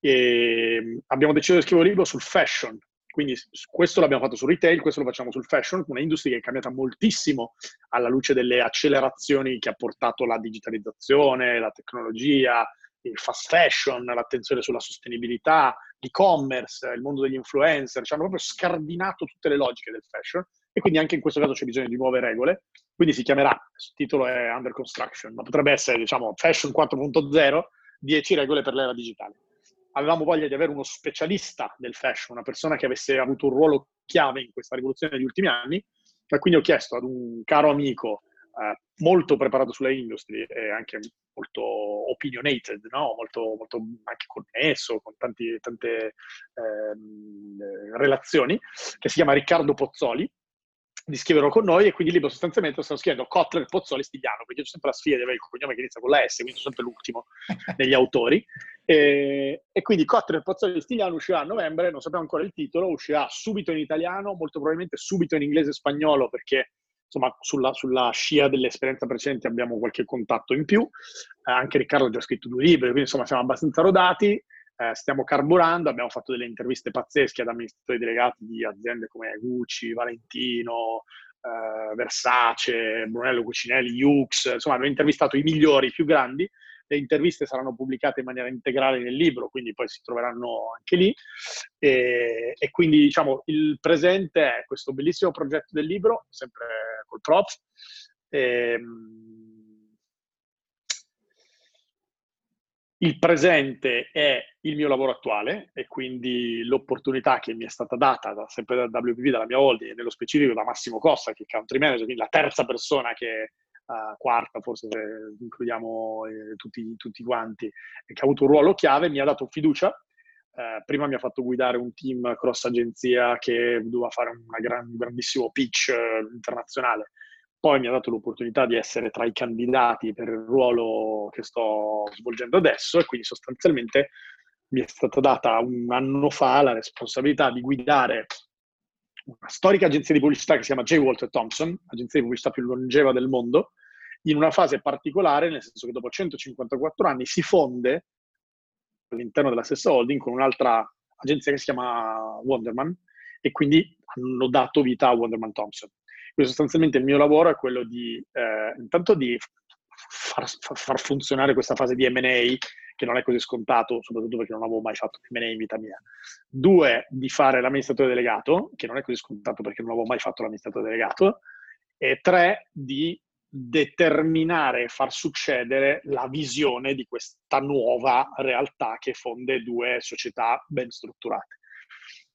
E abbiamo deciso di scrivere un libro sul fashion, quindi questo l'abbiamo fatto sul retail, questo lo facciamo sul fashion, una industria che è cambiata moltissimo alla luce delle accelerazioni che ha portato la digitalizzazione, la tecnologia, il fast fashion, l'attenzione sulla sostenibilità, l'e-commerce, il mondo degli influencer, ci hanno proprio scardinato tutte le logiche del fashion e quindi anche in questo caso c'è bisogno di nuove regole. Quindi si chiamerà, il titolo è Under Construction, ma potrebbe essere, diciamo, Fashion 4.0, 10 regole per l'era digitale. Avevamo voglia di avere uno specialista del fashion, una persona che avesse avuto un ruolo chiave in questa rivoluzione degli ultimi anni, e quindi ho chiesto ad un caro amico eh, molto preparato sulle industrie e anche molto opinionated, no? molto, molto anche connesso con tanti, tante ehm, relazioni, che si chiama Riccardo Pozzoli, di scriverlo con noi e quindi il libro sostanzialmente stanno scrivendo Kotler, Pozzoli, Stigliano, perché c'è sempre la sfida di avere il cognome che inizia con la S, quindi sono sempre l'ultimo degli autori. E, e quindi Kotler, Pozzoli Stigliano uscirà a novembre, non sappiamo ancora il titolo, uscirà subito in italiano, molto probabilmente subito in inglese e spagnolo, perché insomma sulla, sulla scia dell'esperienza precedente abbiamo qualche contatto in più. Eh, anche Riccardo ha già scritto due libri, quindi insomma siamo abbastanza rodati eh, stiamo carburando, abbiamo fatto delle interviste pazzesche ad amministratori delegati di aziende come Gucci, Valentino, eh, Versace, Brunello Cucinelli, Yux, insomma abbiamo intervistato i migliori, i più grandi, le interviste saranno pubblicate in maniera integrale nel libro, quindi poi si troveranno anche lì. E, e, quindi diciamo il presente è questo bellissimo progetto del libro, sempre col prof. E, ehm, Il presente è il mio lavoro attuale e quindi l'opportunità che mi è stata data da, sempre da WPP, dalla mia holding, e nello specifico da Massimo Costa, che è country manager, quindi la terza persona che uh, quarta, forse se includiamo eh, tutti, tutti, quanti, che ha avuto un ruolo chiave, mi ha dato fiducia. Uh, prima mi ha fatto guidare un team cross agenzia che doveva fare gran, un grandissimo pitch uh, internazionale poi mi ha dato l'opportunità di essere tra i candidati per il ruolo che sto svolgendo adesso e quindi sostanzialmente mi è stata data un anno fa la responsabilità di guidare una storica agenzia di pubblicità che si chiama J. Walter Thompson, l'agenzia di pubblicità più longeva del mondo, in una fase particolare, nel senso che dopo 154 anni si fonde all'interno della stessa holding con un'altra agenzia che si chiama Wonderman e quindi hanno dato vita a Wonderman Thompson. Quindi sostanzialmente il mio lavoro è quello di, eh, intanto di far, far, funzionare questa fase di M&A, che non è così scontato, soprattutto perché non avevo mai fatto M&A in vita mia. Due, di fare l'amministratore delegato, che non è così scontato perché non avevo mai fatto l'amministratore delegato. E tre, di determinare e far succedere la visione di questa nuova realtà che fonde due società ben strutturate.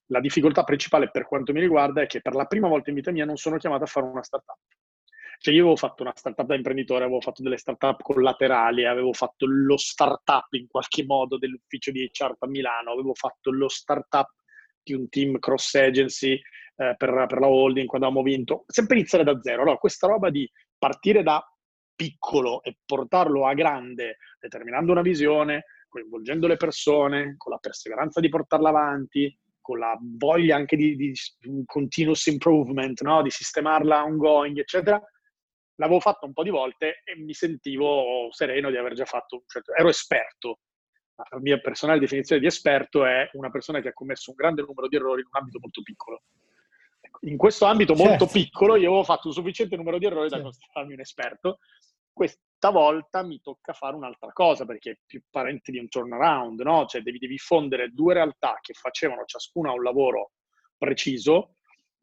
La difficoltà principale per quanto mi riguarda è che per la prima volta in vita mia non sono chiamato a fare una startup. Cioè io avevo fatto una startup da imprenditore, avevo fatto delle startup collaterali, avevo fatto lo startup in qualche modo dell'ufficio di HR a Milano, avevo fatto lo startup di un team cross agency eh, per, per, la holding quando avevamo vinto. Sempre iniziare da zero. Allora, questa roba di partire da piccolo e portarlo a grande, determinando una visione, coinvolgendo le persone, con la perseveranza di portarla avanti, con la voglia anche di, di continuous improvement, no? di sistemarla ongoing, eccetera, l'avevo fatto un po' di volte e mi sentivo sereno di aver già fatto, cioè, ero esperto. La mia personale definizione di esperto è una persona che ha commesso un grande numero di errori in un ambito molto piccolo. In questo ambito molto certo. piccolo io avevo fatto un sufficiente numero di errori da certo. considerarmi un esperto. Questa volta mi tocca fare un'altra cosa perché è più parente di un turnaround, no? Cioè devi, devi fondere due realtà che facevano ciascuna un lavoro preciso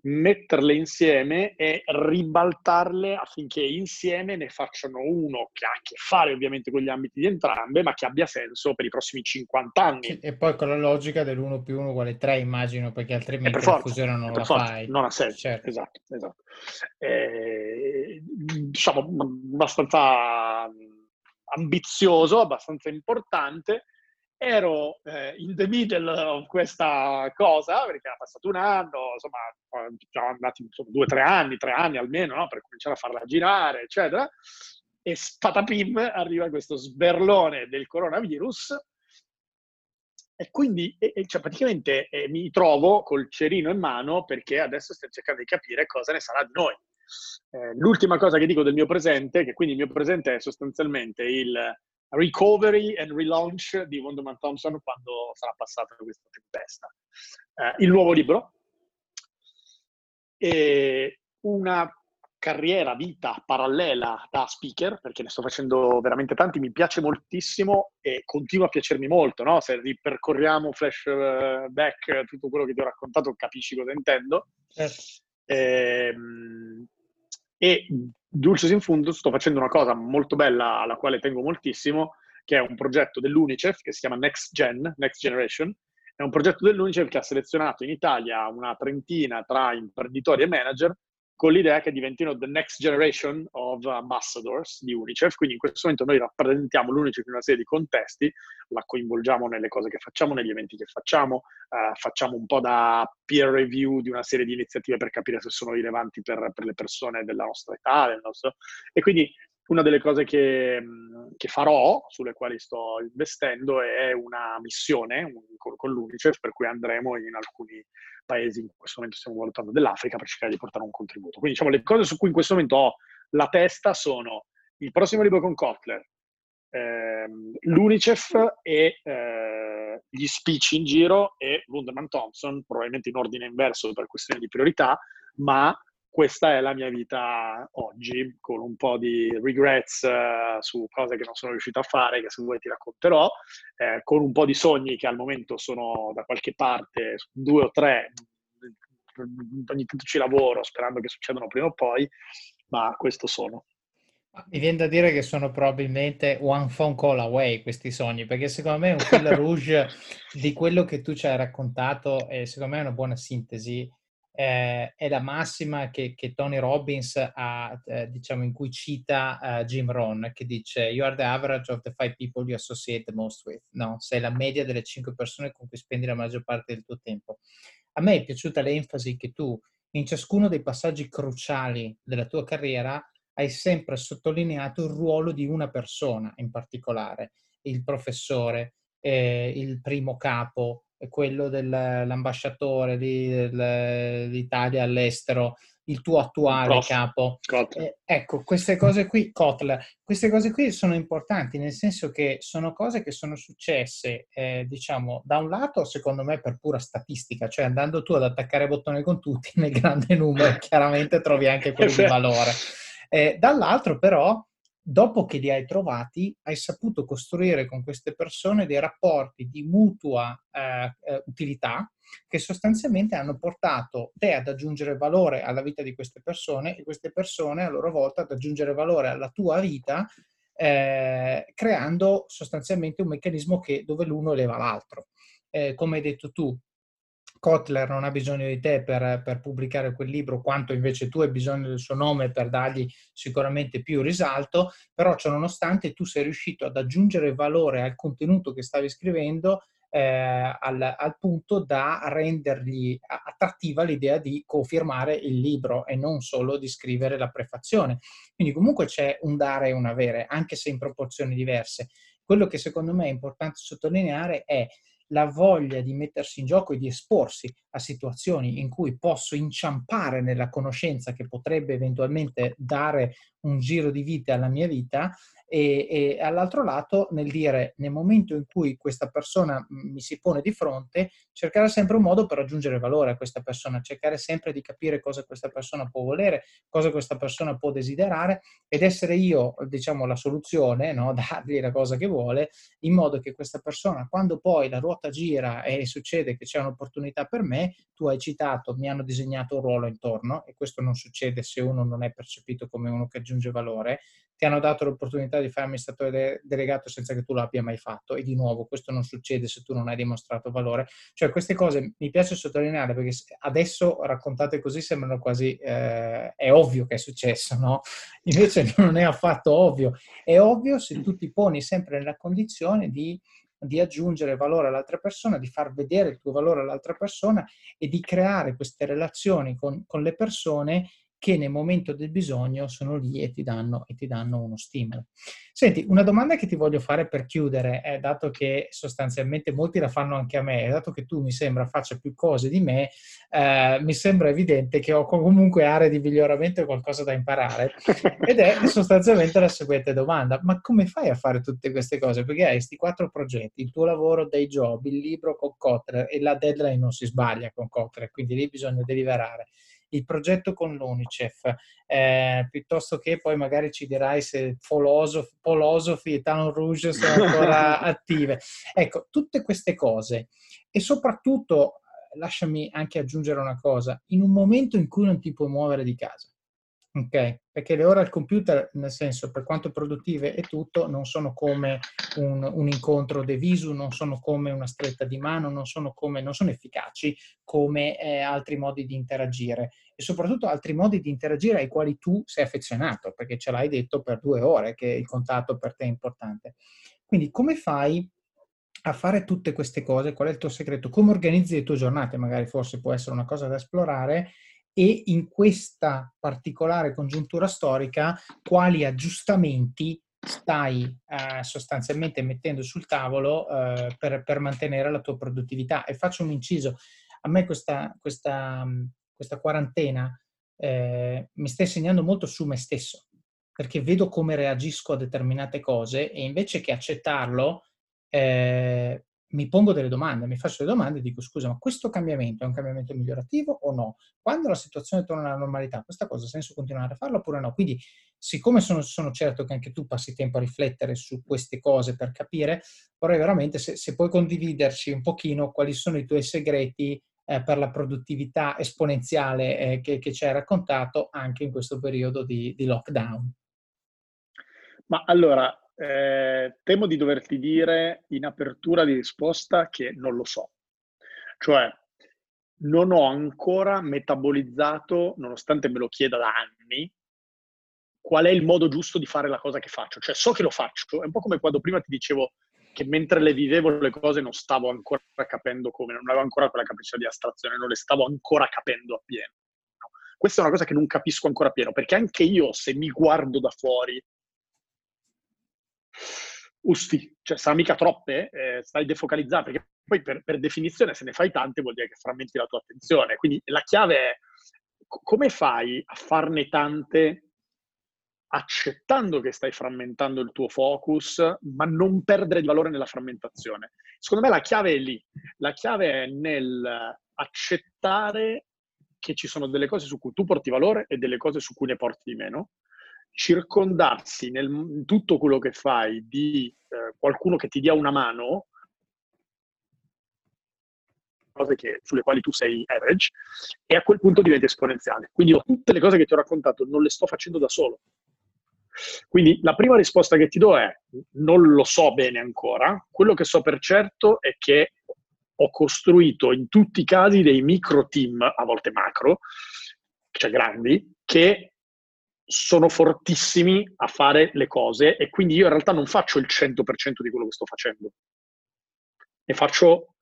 metterle insieme e ribaltarle affinché insieme ne facciano uno che ha a che fare ovviamente con gli ambiti di entrambe, ma che abbia senso per i prossimi 50 anni. E poi con la logica dell'1 più 1 uguale 3, immagino, perché altrimenti per la fusione non la forza, fai. Non ha senso, certo. esatto. esatto. Eh, diciamo abbastanza ambizioso, abbastanza importante, ero eh, in the middle of questa cosa, perché era passato un anno, insomma, siamo andati insomma, due tre anni, tre anni almeno, no? per cominciare a farla girare, eccetera, e spatapim arriva questo sberlone del coronavirus e quindi e, cioè, praticamente eh, mi trovo col cerino in mano perché adesso stiamo cercando di capire cosa ne sarà di noi. Eh, l'ultima cosa che dico del mio presente, che quindi il mio presente è sostanzialmente il recovery and relaunch di Wonderman Thompson quando sarà passata questa tempesta. Eh, il nuovo libro e una carriera, vita parallela da speaker, perché ne sto facendo veramente tanti, mi piace moltissimo e continua a piacermi molto, no? Se ripercorriamo flashback tutto quello che ti ho raccontato, capisci cosa intendo. Eh. Ehm, e Dulcis in Fundus sto facendo una cosa molto bella alla quale tengo moltissimo, che è un progetto dell'UNICEF che si chiama Next Gen, Next Generation. È un progetto dell'UNICEF che ha selezionato in Italia una trentina tra imprenditori e manager con l'idea che diventino the next generation of ambassadors di UNICEF, quindi in questo momento noi rappresentiamo l'UNICEF in una serie di contesti, la coinvolgiamo nelle cose che facciamo, negli eventi che facciamo, eh, facciamo un po' da peer review di una serie di iniziative per capire se sono rilevanti per, per le persone della nostra età, nostro... e quindi una delle cose che, che, farò, sulle quali sto investendo, è una missione un, con, l'UNICEF, per cui andremo in alcuni paesi, in questo momento stiamo valutando dell'Africa, per cercare di portare un contributo. Quindi diciamo le cose su cui in questo momento ho la testa sono il prossimo libro con Kotler, ehm, l'UNICEF e eh, gli speech in giro e Wunderman Thompson, probabilmente in ordine inverso per questioni di priorità, ma questa è la mia vita oggi, con un po' di regrets uh, su cose che non sono riuscito a fare, che se vuoi ti racconterò, eh, con un po' di sogni che al momento sono da qualche parte, due o tre, ogni tanto ci lavoro sperando che succedano prima o poi, ma questo sono. Mi viene da dire che sono probabilmente one phone call away questi sogni, perché secondo me un fil rouge di quello che tu ci hai raccontato e secondo me è una buona sintesi eh, è la massima che, che Tony Robbins ha, eh, diciamo, in cui cita uh, Jim Rohn, che dice You are the average of the five people you associate the most with. No, sei la media delle cinque persone con cui spendi la maggior parte del tuo tempo. A me è piaciuta l'enfasi che tu, in ciascuno dei passaggi cruciali della tua carriera, hai sempre sottolineato il ruolo di una persona in particolare, il professore, eh, il primo capo, quello dell'ambasciatore dell'Italia all'estero, il tuo attuale Prof. capo. Eh, ecco, queste cose qui, Kotler, queste cose qui sono importanti, nel senso che sono cose che sono successe, eh, diciamo, da un lato, secondo me, per pura statistica, cioè andando tu ad attaccare bottone con tutti nel grande numero, chiaramente trovi anche quelli di valore. Eh, dall'altro, però, dopo che li hai trovati, hai saputo costruire con queste persone dei rapporti di mutua eh, eh, utilità che sostanzialmente hanno portato te ad aggiungere valore alla vita di queste persone e queste persone a loro volta ad aggiungere valore alla tua vita, eh, creando sostanzialmente un meccanismo che, dove l'uno eleva l'altro. Eh, come hai detto tu, Kotler non ha bisogno di te per, per, pubblicare quel libro, quanto invece tu hai bisogno del suo nome per dargli sicuramente più risalto, però ciononostante tu sei riuscito ad aggiungere valore al contenuto che stavi scrivendo eh, al, al, punto da rendergli attrattiva l'idea di confermare il libro e non solo di scrivere la prefazione. Quindi comunque c'è un dare e un avere, anche se in proporzioni diverse. Quello che secondo me è importante sottolineare è la voglia di mettersi in gioco e di esporsi a situazioni in cui posso inciampare nella conoscenza che potrebbe eventualmente dare un giro di vita alla mia vita e, e all'altro lato nel dire nel momento in cui questa persona mi si pone di fronte, cercare sempre un modo per aggiungere valore a questa persona, cercare sempre di capire cosa questa persona può volere, cosa questa persona può desiderare ed essere io, diciamo, la soluzione, no? dargli la cosa che vuole, in modo che questa persona, quando poi la ruota gira e succede che c'è un'opportunità per me, tu hai citato, mi hanno disegnato un ruolo intorno e questo non succede se uno non è percepito come uno che aggiunge valore, ti hanno dato l'opportunità di fare amministratore delegato senza che tu l'abbia mai fatto e di nuovo questo non succede se tu non hai dimostrato valore. Cioè queste cose mi piace sottolineare perché adesso raccontate così sembrano quasi, eh, è ovvio che è successo, no? Invece non è affatto ovvio. È ovvio se tu ti poni sempre nella condizione di di aggiungere valore all'altra persona, di far vedere il tuo valore all'altra persona e di creare queste relazioni con, con le persone che nel momento del bisogno sono lì e ti danno, e ti danno uno stimolo. Senti, una domanda che ti voglio fare per chiudere, è, dato che sostanzialmente molti la fanno anche a me, dato che tu mi sembra faccia più cose di me, eh, mi sembra evidente che ho comunque aree di miglioramento e qualcosa da imparare. Ed è sostanzialmente la seguente domanda, ma come fai a fare tutte queste cose? Perché hai questi quattro progetti, il tuo lavoro dei job, il libro con Kotler e la deadline non si sbaglia con Kotler, quindi lì bisogna deliberare il progetto con l'UNICEF, eh, piuttosto che poi magari ci dirai se Polosofi e Town Rouge sono ancora attive. Ecco, tutte queste cose e soprattutto, lasciami anche aggiungere una cosa, in un momento in cui non ti puoi muovere di casa, Ok, perché le ore al computer, nel senso, per quanto produttive e tutto, non sono come un, un, incontro de visu, non sono come una stretta di mano, non sono, come, non sono efficaci come eh, altri modi di interagire e soprattutto altri modi di interagire ai quali tu sei affezionato, perché ce l'hai detto per due ore che il contatto per te è importante. Quindi come fai a fare tutte queste cose? Qual è il tuo segreto? Come organizzi le tue giornate? Magari forse può essere una cosa da esplorare e in questa particolare congiuntura storica quali aggiustamenti stai eh, sostanzialmente mettendo sul tavolo eh, per, per, mantenere la tua produttività. E faccio un inciso, a me questa, questa, questa quarantena eh, mi sta insegnando molto su me stesso, perché vedo come reagisco a determinate cose e invece che accettarlo, eh, mi pongo delle domande, mi faccio delle domande e dico scusa, ma questo cambiamento è un cambiamento migliorativo o no? Quando la situazione torna alla normalità, questa cosa ha senso continuare a farla oppure no? Quindi, siccome sono, sono, certo che anche tu passi tempo a riflettere su queste cose per capire, vorrei veramente se, se puoi condividerci un pochino quali sono i tuoi segreti eh, per la produttività esponenziale eh, che, che, ci hai raccontato anche in questo periodo di, di lockdown. Ma allora, eh, temo di doverti dire in apertura di risposta che non lo so. Cioè, non ho ancora metabolizzato, nonostante me lo chieda da anni, qual è il modo giusto di fare la cosa che faccio. Cioè, so che lo faccio, è un po' come quando prima ti dicevo che mentre le vivevo le cose non stavo ancora capendo come, non avevo ancora quella capacità di astrazione, non le stavo ancora capendo appieno. No? Questa è una cosa che non capisco ancora appieno, perché anche io, se mi guardo da fuori, usti, cioè sarà mica troppe, eh, stai defocalizzando, perché poi per, per, definizione se ne fai tante vuol dire che frammenti la tua attenzione. Quindi la chiave è come fai a farne tante accettando che stai frammentando il tuo focus, ma non perdere di valore nella frammentazione. Secondo me la chiave è lì. La chiave è nel accettare che ci sono delle cose su cui tu porti valore e delle cose su cui ne porti di meno circondarsi nel, in tutto quello che fai di eh, qualcuno che ti dia una mano, cose che, sulle quali tu sei average, e a quel punto diventi esponenziale. Quindi io tutte le cose che ti ho raccontato non le sto facendo da solo. Quindi la prima risposta che ti do è non lo so bene ancora, quello che so per certo è che ho costruito in tutti i casi dei micro team, a volte macro, cioè grandi, che sono fortissimi a fare le cose e quindi io in realtà non faccio il 100% di quello che sto facendo. Ne faccio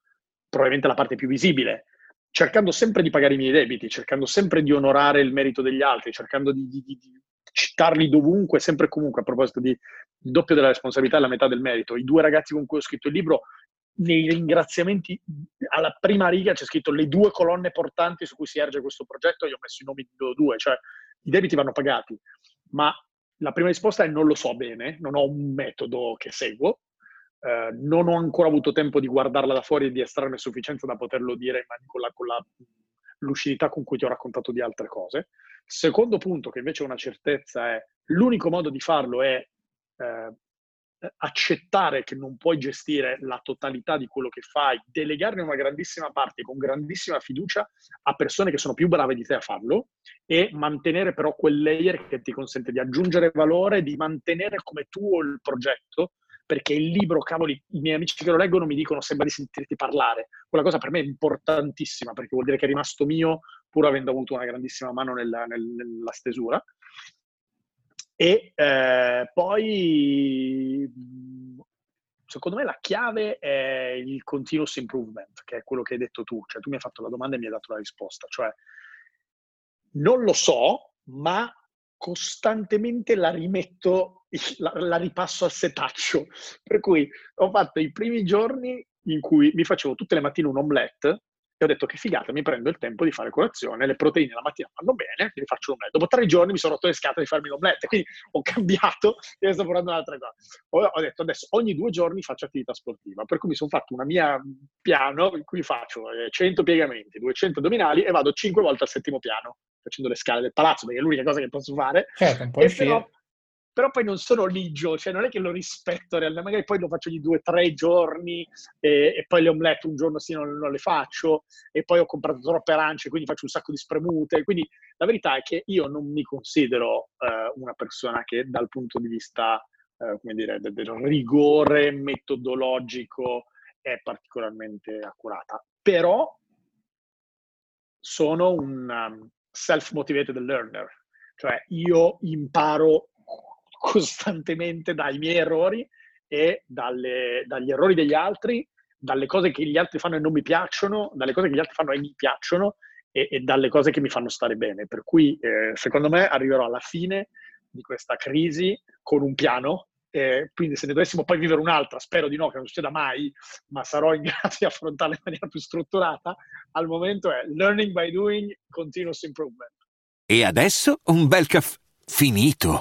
probabilmente la parte più visibile, cercando sempre di pagare i miei debiti, cercando sempre di onorare il merito degli altri, cercando di, di, di citarli dovunque, sempre e comunque. A proposito di il doppio della responsabilità e la metà del merito, i due ragazzi con cui ho scritto il libro, nei ringraziamenti alla prima riga c'è scritto le due colonne portanti su cui si erge questo progetto, io ho messo i nomi di due, cioè i debiti vanno pagati, ma la prima risposta è non lo so bene, non ho un metodo che seguo, eh, non ho ancora avuto tempo di guardarla da fuori e di estrarne sufficienza da poterlo dire con, la, con la lucidità con cui ti ho raccontato di altre cose. Secondo punto, che invece è una certezza, è l'unico modo di farlo è eh, accettare che non puoi gestire la totalità di quello che fai, delegarne una grandissima parte con grandissima fiducia a persone che sono più brave di te a farlo e mantenere però quel layer che ti consente di aggiungere valore, di mantenere come tuo il progetto, perché il libro, cavoli, i miei amici che lo leggono mi dicono sembra di sentirti parlare. Quella cosa per me è importantissima perché vuol dire che è rimasto mio pur avendo avuto una grandissima mano nella, nella stesura. E eh, poi, secondo me, la chiave è il continuous improvement, che è quello che hai detto tu. Cioè, tu mi hai fatto la domanda e mi hai dato la risposta. Cioè, non lo so, ma costantemente la rimetto, la, la ripasso al setaccio. Per cui ho fatto i primi giorni in cui mi facevo tutte le mattine un omelette e ho detto che figata, mi prendo il tempo di fare colazione, le proteine la mattina vanno bene, quindi faccio l'omelette. Dopo tre giorni mi sono rotto le scatole di farmi l'omelette, quindi ho cambiato e sto provando un'altra cosa. Ho, ho, detto adesso ogni due giorni faccio attività sportiva, per cui mi sono fatto una mia piano in cui faccio 100 eh, piegamenti, 200 addominali e vado 5 volte al settimo piano, facendo le scale del palazzo, perché è l'unica cosa che posso fare. Certo, un po' però, però poi non sono ligio, cioè non è che lo rispetto realmente, magari poi lo faccio di due o tre giorni e, e, poi le omelette un giorno sì non, non, le faccio e poi ho comprato troppe arance, quindi faccio un sacco di spremute. Quindi la verità è che io non mi considero eh, una persona che dal punto di vista, eh, come dire, del, del rigore metodologico è particolarmente accurata. Però sono un um, self-motivated learner, cioè io imparo costantemente dai miei errori e dalle, dagli errori degli altri, dalle cose che gli altri fanno e non mi piacciono, dalle cose che gli altri fanno e mi piacciono e, e dalle cose che mi fanno stare bene. Per cui eh, secondo me arriverò alla fine di questa crisi con un piano. Eh, quindi se ne dovessimo poi vivere un'altra, spero di no, che non succeda mai, ma sarò in grado di affrontarla in maniera più strutturata. Al momento è learning by doing, continuous improvement. E adesso un bel caffè finito.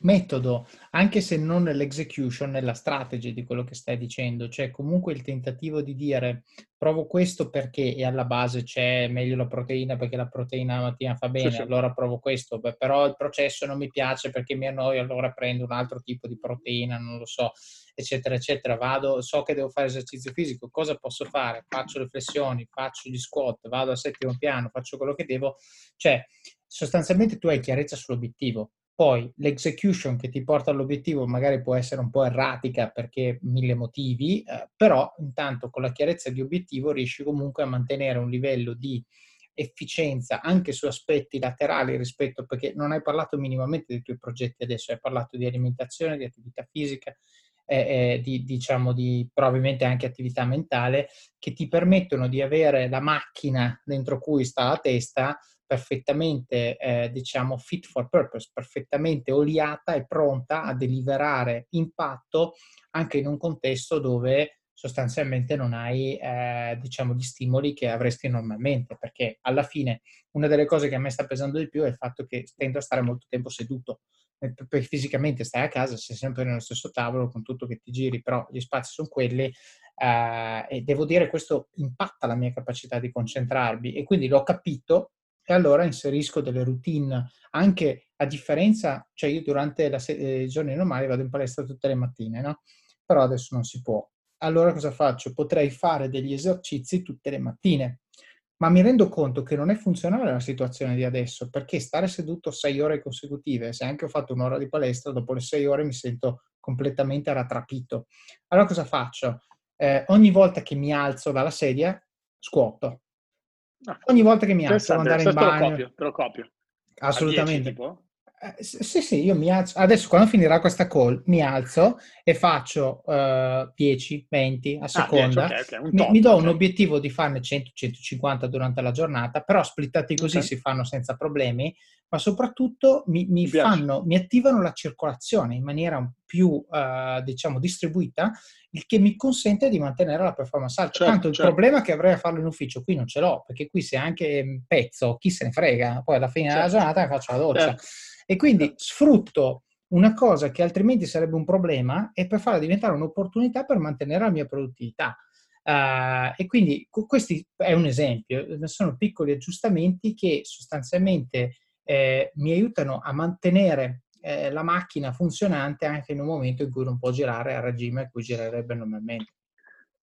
metodo, anche se non nell'execution, nella strategy di quello che stai dicendo, cioè comunque il tentativo di dire provo questo perché e alla base c'è meglio la proteina perché la proteina la mattina fa bene, sì, sì. allora provo questo, Beh, però il processo non mi piace perché mi annoio, allora prendo un altro tipo di proteina, non lo so, eccetera, eccetera, vado, so che devo fare esercizio fisico, cosa posso fare? Faccio le flessioni, faccio gli squat, vado al settimo piano, faccio quello che devo, cioè sostanzialmente tu hai chiarezza sull'obiettivo, poi l'execution che ti porta all'obiettivo magari può essere un po' erratica perché mille motivi, eh, però intanto con la chiarezza di obiettivo riesci comunque a mantenere un livello di efficienza anche su aspetti laterali rispetto perché non hai parlato minimamente dei tuoi progetti adesso, hai parlato di alimentazione, di attività fisica, eh, eh, di, diciamo di probabilmente anche attività mentale che ti permettono di avere la macchina dentro cui sta la testa perfettamente, eh, diciamo, fit for purpose, perfettamente oliata e pronta a deliverare impatto anche in un contesto dove sostanzialmente non hai, eh, diciamo, gli stimoli che avresti normalmente, perché alla fine una delle cose che a me sta pesando di più è il fatto che tendo a stare molto tempo seduto, eh, perché fisicamente stai a casa, sei sempre nello stesso tavolo con tutto che ti giri, però gli spazi sono quelli eh, e devo dire questo impatta la mia capacità di concentrarmi e quindi l'ho capito e allora inserisco delle routine anche a differenza, cioè io durante la se- eh, i giorni normali vado in palestra tutte le mattine, no? Però adesso non si può. Allora cosa faccio? Potrei fare degli esercizi tutte le mattine, ma mi rendo conto che non è funzionale la situazione di adesso, perché stare seduto sei ore consecutive, se anche ho fatto un'ora di palestra, dopo le sei ore mi sento completamente rattrapito. Allora cosa faccio? Eh, ogni volta che mi alzo dalla sedia, scuoto Ogni volta che mi alzo andare in bagno. Te lo copio, te lo copio. Assolutamente. 10, eh, sì, sì, io mi alzo. Adesso quando finirà questa call mi alzo e faccio uh, 10, 20 a seconda. Ah, 10, okay, okay. mi, mi, do okay. un obiettivo di farne 100, 150 durante la giornata, però splittati così si fanno senza problemi, ma soprattutto mi, mi, fanno, mi attivano la circolazione in maniera più, uh, diciamo, distribuita il che mi consente di mantenere la performance alta. Certo, Tanto il certo. problema che avrei a farlo in ufficio qui non ce l'ho, perché qui se anche pezzo, chi se ne frega, poi alla fine certo. della giornata faccio la doccia. E quindi certo. sfrutto una cosa che altrimenti sarebbe un problema e per farla diventare un'opportunità per mantenere la mia produttività. Uh, e quindi questo è un esempio, sono piccoli aggiustamenti che sostanzialmente eh, mi aiutano a mantenere eh, la macchina funzionante anche in un momento in cui non può girare a regime a cui girerebbe normalmente.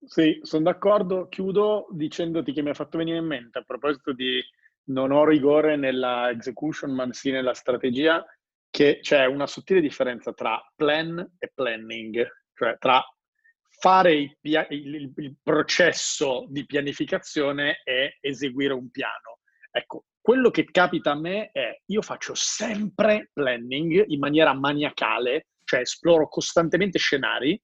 Sì, sono d'accordo. Chiudo dicendoti che mi ha fatto venire in mente a proposito di non ho rigore nella execution, ma sì nella strategia, che c'è una sottile differenza tra plan e planning, cioè tra fare il, il, il processo di pianificazione e eseguire un piano. Ecco, quello che capita a me è io faccio sempre planning in maniera maniacale, cioè esploro costantemente scenari,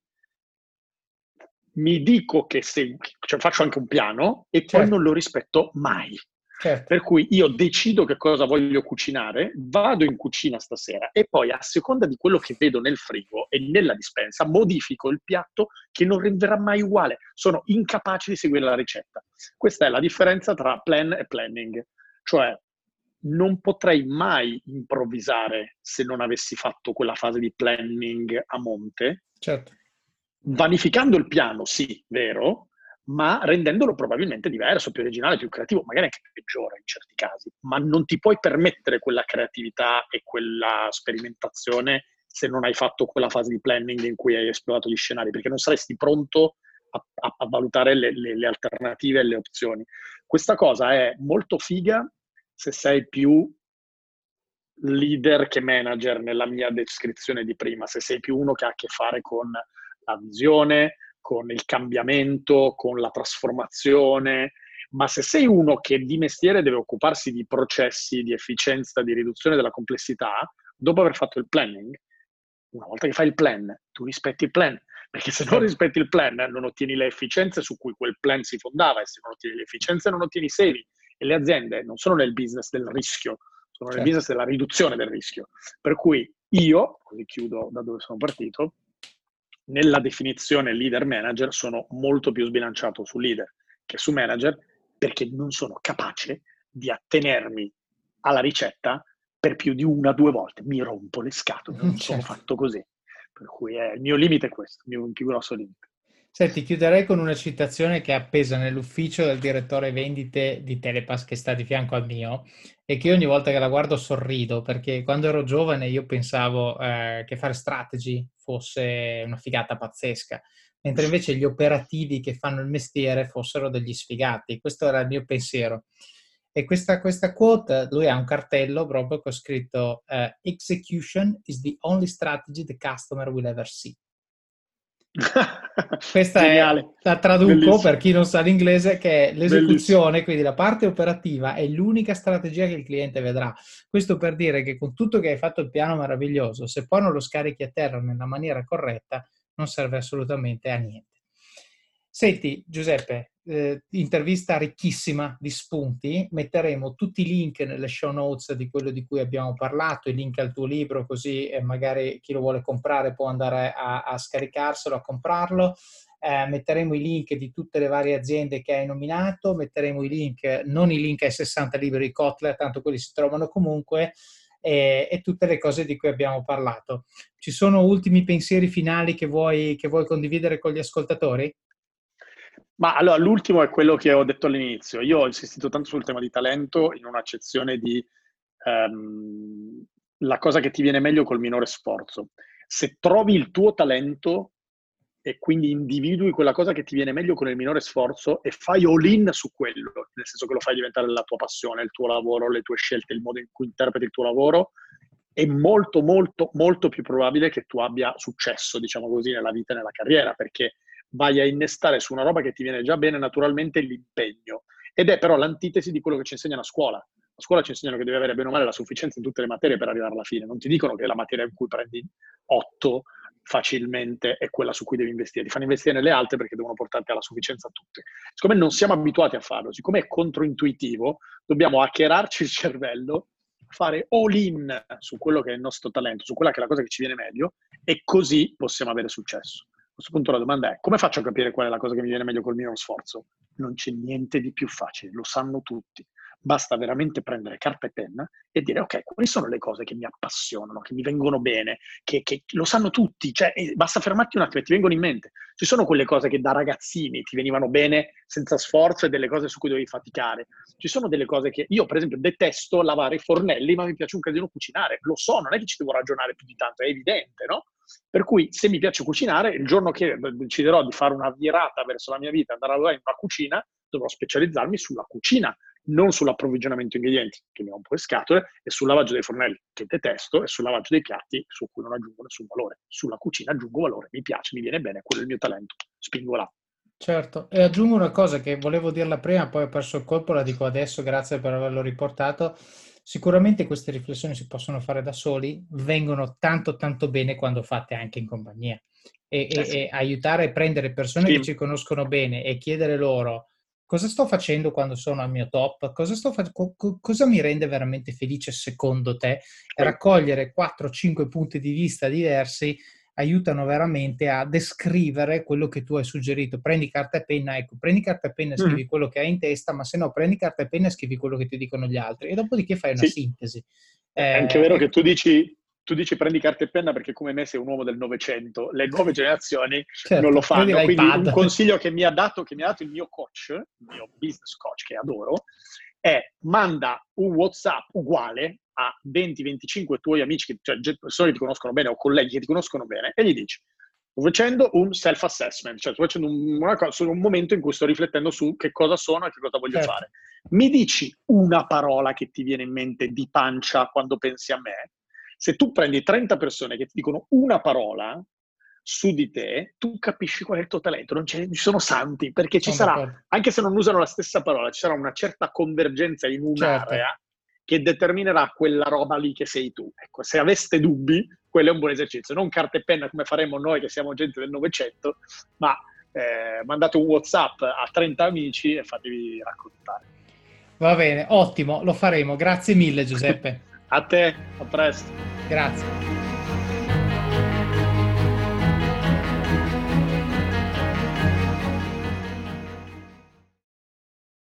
mi dico che se, cioè faccio anche un piano e poi certo. non lo rispetto mai. Certo. Per cui io decido che cosa voglio cucinare, vado in cucina stasera e poi a seconda di quello che vedo nel frigo e nella dispensa modifico il piatto che non renderà mai uguale. Sono incapace di seguire la ricetta. Questa è la differenza tra plan e planning. Cioè non potrei mai improvvisare se non avessi fatto quella fase di planning a monte. Certo. Vanificando il piano, sì, vero, ma rendendolo probabilmente diverso, più originale, più creativo, magari anche peggiore in certi casi, ma non ti puoi permettere quella creatività e quella sperimentazione se non hai fatto quella fase di planning in cui hai esplorato gli scenari, perché non saresti pronto a, a, a valutare le, le, le alternative e le opzioni. Questa cosa è molto figa se sei più leader che manager nella mia descrizione di prima, se sei più uno che ha a che fare con la visione, con il cambiamento, con la trasformazione, ma se sei uno che di mestiere deve occuparsi di processi, di efficienza, di riduzione della complessità, dopo aver fatto il planning, una volta che fai il plan, tu rispetti il plan, perché se non certo. rispetti il plan non ottieni le efficienze su cui quel plan si fondava e se non ottieni le efficienze non ottieni i saving e le aziende non sono nel business del rischio, sono certo. nel business della riduzione del rischio. Per cui io, così chiudo da dove sono partito, nella definizione leader manager sono molto più sbilanciato su leader che su manager perché non sono capace di attenermi alla ricetta per più di una o due volte. Mi rompo le scatole, non certo. sono fatto così. Per cui è, il mio limite è questo, il mio più grosso limite. Senti, chiuderei con una citazione che è appesa nell'ufficio del direttore vendite di Telepass che sta di fianco al mio e che ogni volta che la guardo sorrido perché quando ero giovane io pensavo eh, che fare strategy fosse una figata pazzesca, mentre invece gli operativi che fanno il mestiere fossero degli sfigati. Questo era il mio pensiero. E questa, questa quote, lui ha un cartello proprio che ho scritto uh, Execution is the only strategy the customer will ever see. Questa è, la traduco Bellissimo. per chi non sa l'inglese, che l'esecuzione, Bellissimo. quindi la parte operativa è l'unica strategia che il cliente vedrà. Questo per dire che con tutto che hai fatto il piano meraviglioso, se poi non lo scarichi a terra nella maniera corretta, non serve assolutamente a niente. Senti, Giuseppe, eh, intervista ricchissima di spunti. Metteremo tutti i link nelle show notes di quello di cui abbiamo parlato, i link al tuo libro, così eh, magari chi lo vuole comprare può andare a, a scaricarselo, a comprarlo. Eh, metteremo i link di tutte le varie aziende che hai nominato, metteremo i link, non i link ai 60 libri di Kotler, tanto quelli si trovano comunque, e, e, tutte le cose di cui abbiamo parlato. Ci sono ultimi pensieri finali che vuoi, che vuoi condividere con gli ascoltatori? Ma allora, l'ultimo è quello che ho detto all'inizio. Io ho insistito tanto sul tema di talento in un'accezione di um, la cosa che ti viene meglio col minore sforzo. Se trovi il tuo talento e quindi individui quella cosa che ti viene meglio con il minore sforzo e fai all in su quello, nel senso che lo fai diventare la tua passione, il tuo lavoro, le tue scelte, il modo in cui interpreti il tuo lavoro, è molto, molto, molto più probabile che tu abbia successo, diciamo così, nella vita e nella carriera, perché vai a innestare su una roba che ti viene già bene naturalmente l'impegno. Ed è però l'antitesi di quello che ci insegnano a scuola. A scuola ci insegnano che devi avere bene o male la sufficienza in tutte le materie per arrivare alla fine. Non ti dicono che la materia in cui prendi 8 facilmente è quella su cui devi investire. Ti fanno investire nelle altre perché devono portarti alla sufficienza tutte. Siccome non siamo abituati a farlo, siccome è controintuitivo, dobbiamo hackerarci il cervello, fare all in su quello che è il nostro talento, su quella che è la cosa che ci viene meglio e così possiamo avere successo questo punto la domanda è come faccio a capire qual è la cosa che mi viene meglio col mio sforzo? Non c'è niente di più facile, lo sanno tutti. Basta veramente prendere carta e penna e dire ok, quali sono le cose che mi appassionano, che mi vengono bene, che, che lo sanno tutti, cioè basta fermarti un attimo e ti vengono in mente. Ci sono quelle cose che da ragazzini ti venivano bene senza sforzo e delle cose su cui dovevi faticare. Ci sono delle cose che io per esempio detesto lavare i fornelli, ma mi piace un casino cucinare. Lo so, non è che ci devo ragionare più di tanto, è evidente, no? Per cui se mi piace cucinare, il giorno che deciderò di fare una virata verso la mia vita, andare a lavorare in una cucina, dovrò specializzarmi sulla cucina, non sull'approvvigionamento ingredienti, che mi ho un po' le scatole, e sul lavaggio dei fornelli, che detesto, e sul lavaggio dei piatti, su cui non aggiungo nessun valore. Sulla cucina aggiungo valore, mi piace, mi viene bene, quello è il mio talento, spingo là. Certo, e aggiungo una cosa che volevo dirla prima, poi ho perso il colpo, la dico adesso, grazie per averlo riportato. Sicuramente queste riflessioni si possono fare da soli, vengono tanto tanto bene quando fatte anche in compagnia. E, e, e aiutare a prendere persone sì. che ci conoscono bene e chiedere loro cosa sto facendo quando sono al mio top, cosa, fa- co- cosa mi rende veramente felice secondo te, raccogliere 4-5 punti di vista diversi aiutano veramente a descrivere quello che tu hai suggerito. Prendi carta e penna, ecco, prendi carta e penna e scrivi mm. quello che hai in testa, ma se no prendi carta e penna e scrivi quello che ti dicono gli altri e dopodiché fai una sì. sintesi. È anche vero che tu dici tu dici prendi carta e penna perché come me sei un uomo del Novecento, le nuove generazioni certo, non lo fanno. Quindi un consiglio che mi, dato, che mi, ha dato, il mio coach, il mio business coach che adoro, è manda un WhatsApp uguale a 20-25 tuoi amici, cioè persone che ti conoscono bene o colleghi che ti conoscono bene, e gli dici sto facendo un self-assessment, cioè sto facendo un, una cosa, un momento in cui sto riflettendo su che cosa sono e che cosa voglio certo. fare. Mi dici una parola che ti viene in mente di pancia quando pensi a me? Se tu prendi 30 persone che ti dicono una parola su di te, tu capisci qual è il tuo talento. Non ci sono santi, perché ci sarà, d'accordo. anche se non usano la stessa parola, ci sarà una certa convergenza in un'area certo. che determinerà quella roba lì che sei tu. Ecco, se aveste dubbi, quello è un buon esercizio. Non carta e penna come faremo noi che siamo gente del Novecento, ma eh, mandate un WhatsApp a 30 amici e fatevi raccontare. Va bene, ottimo, lo faremo. Grazie mille Giuseppe. A te, a presto. Grazie.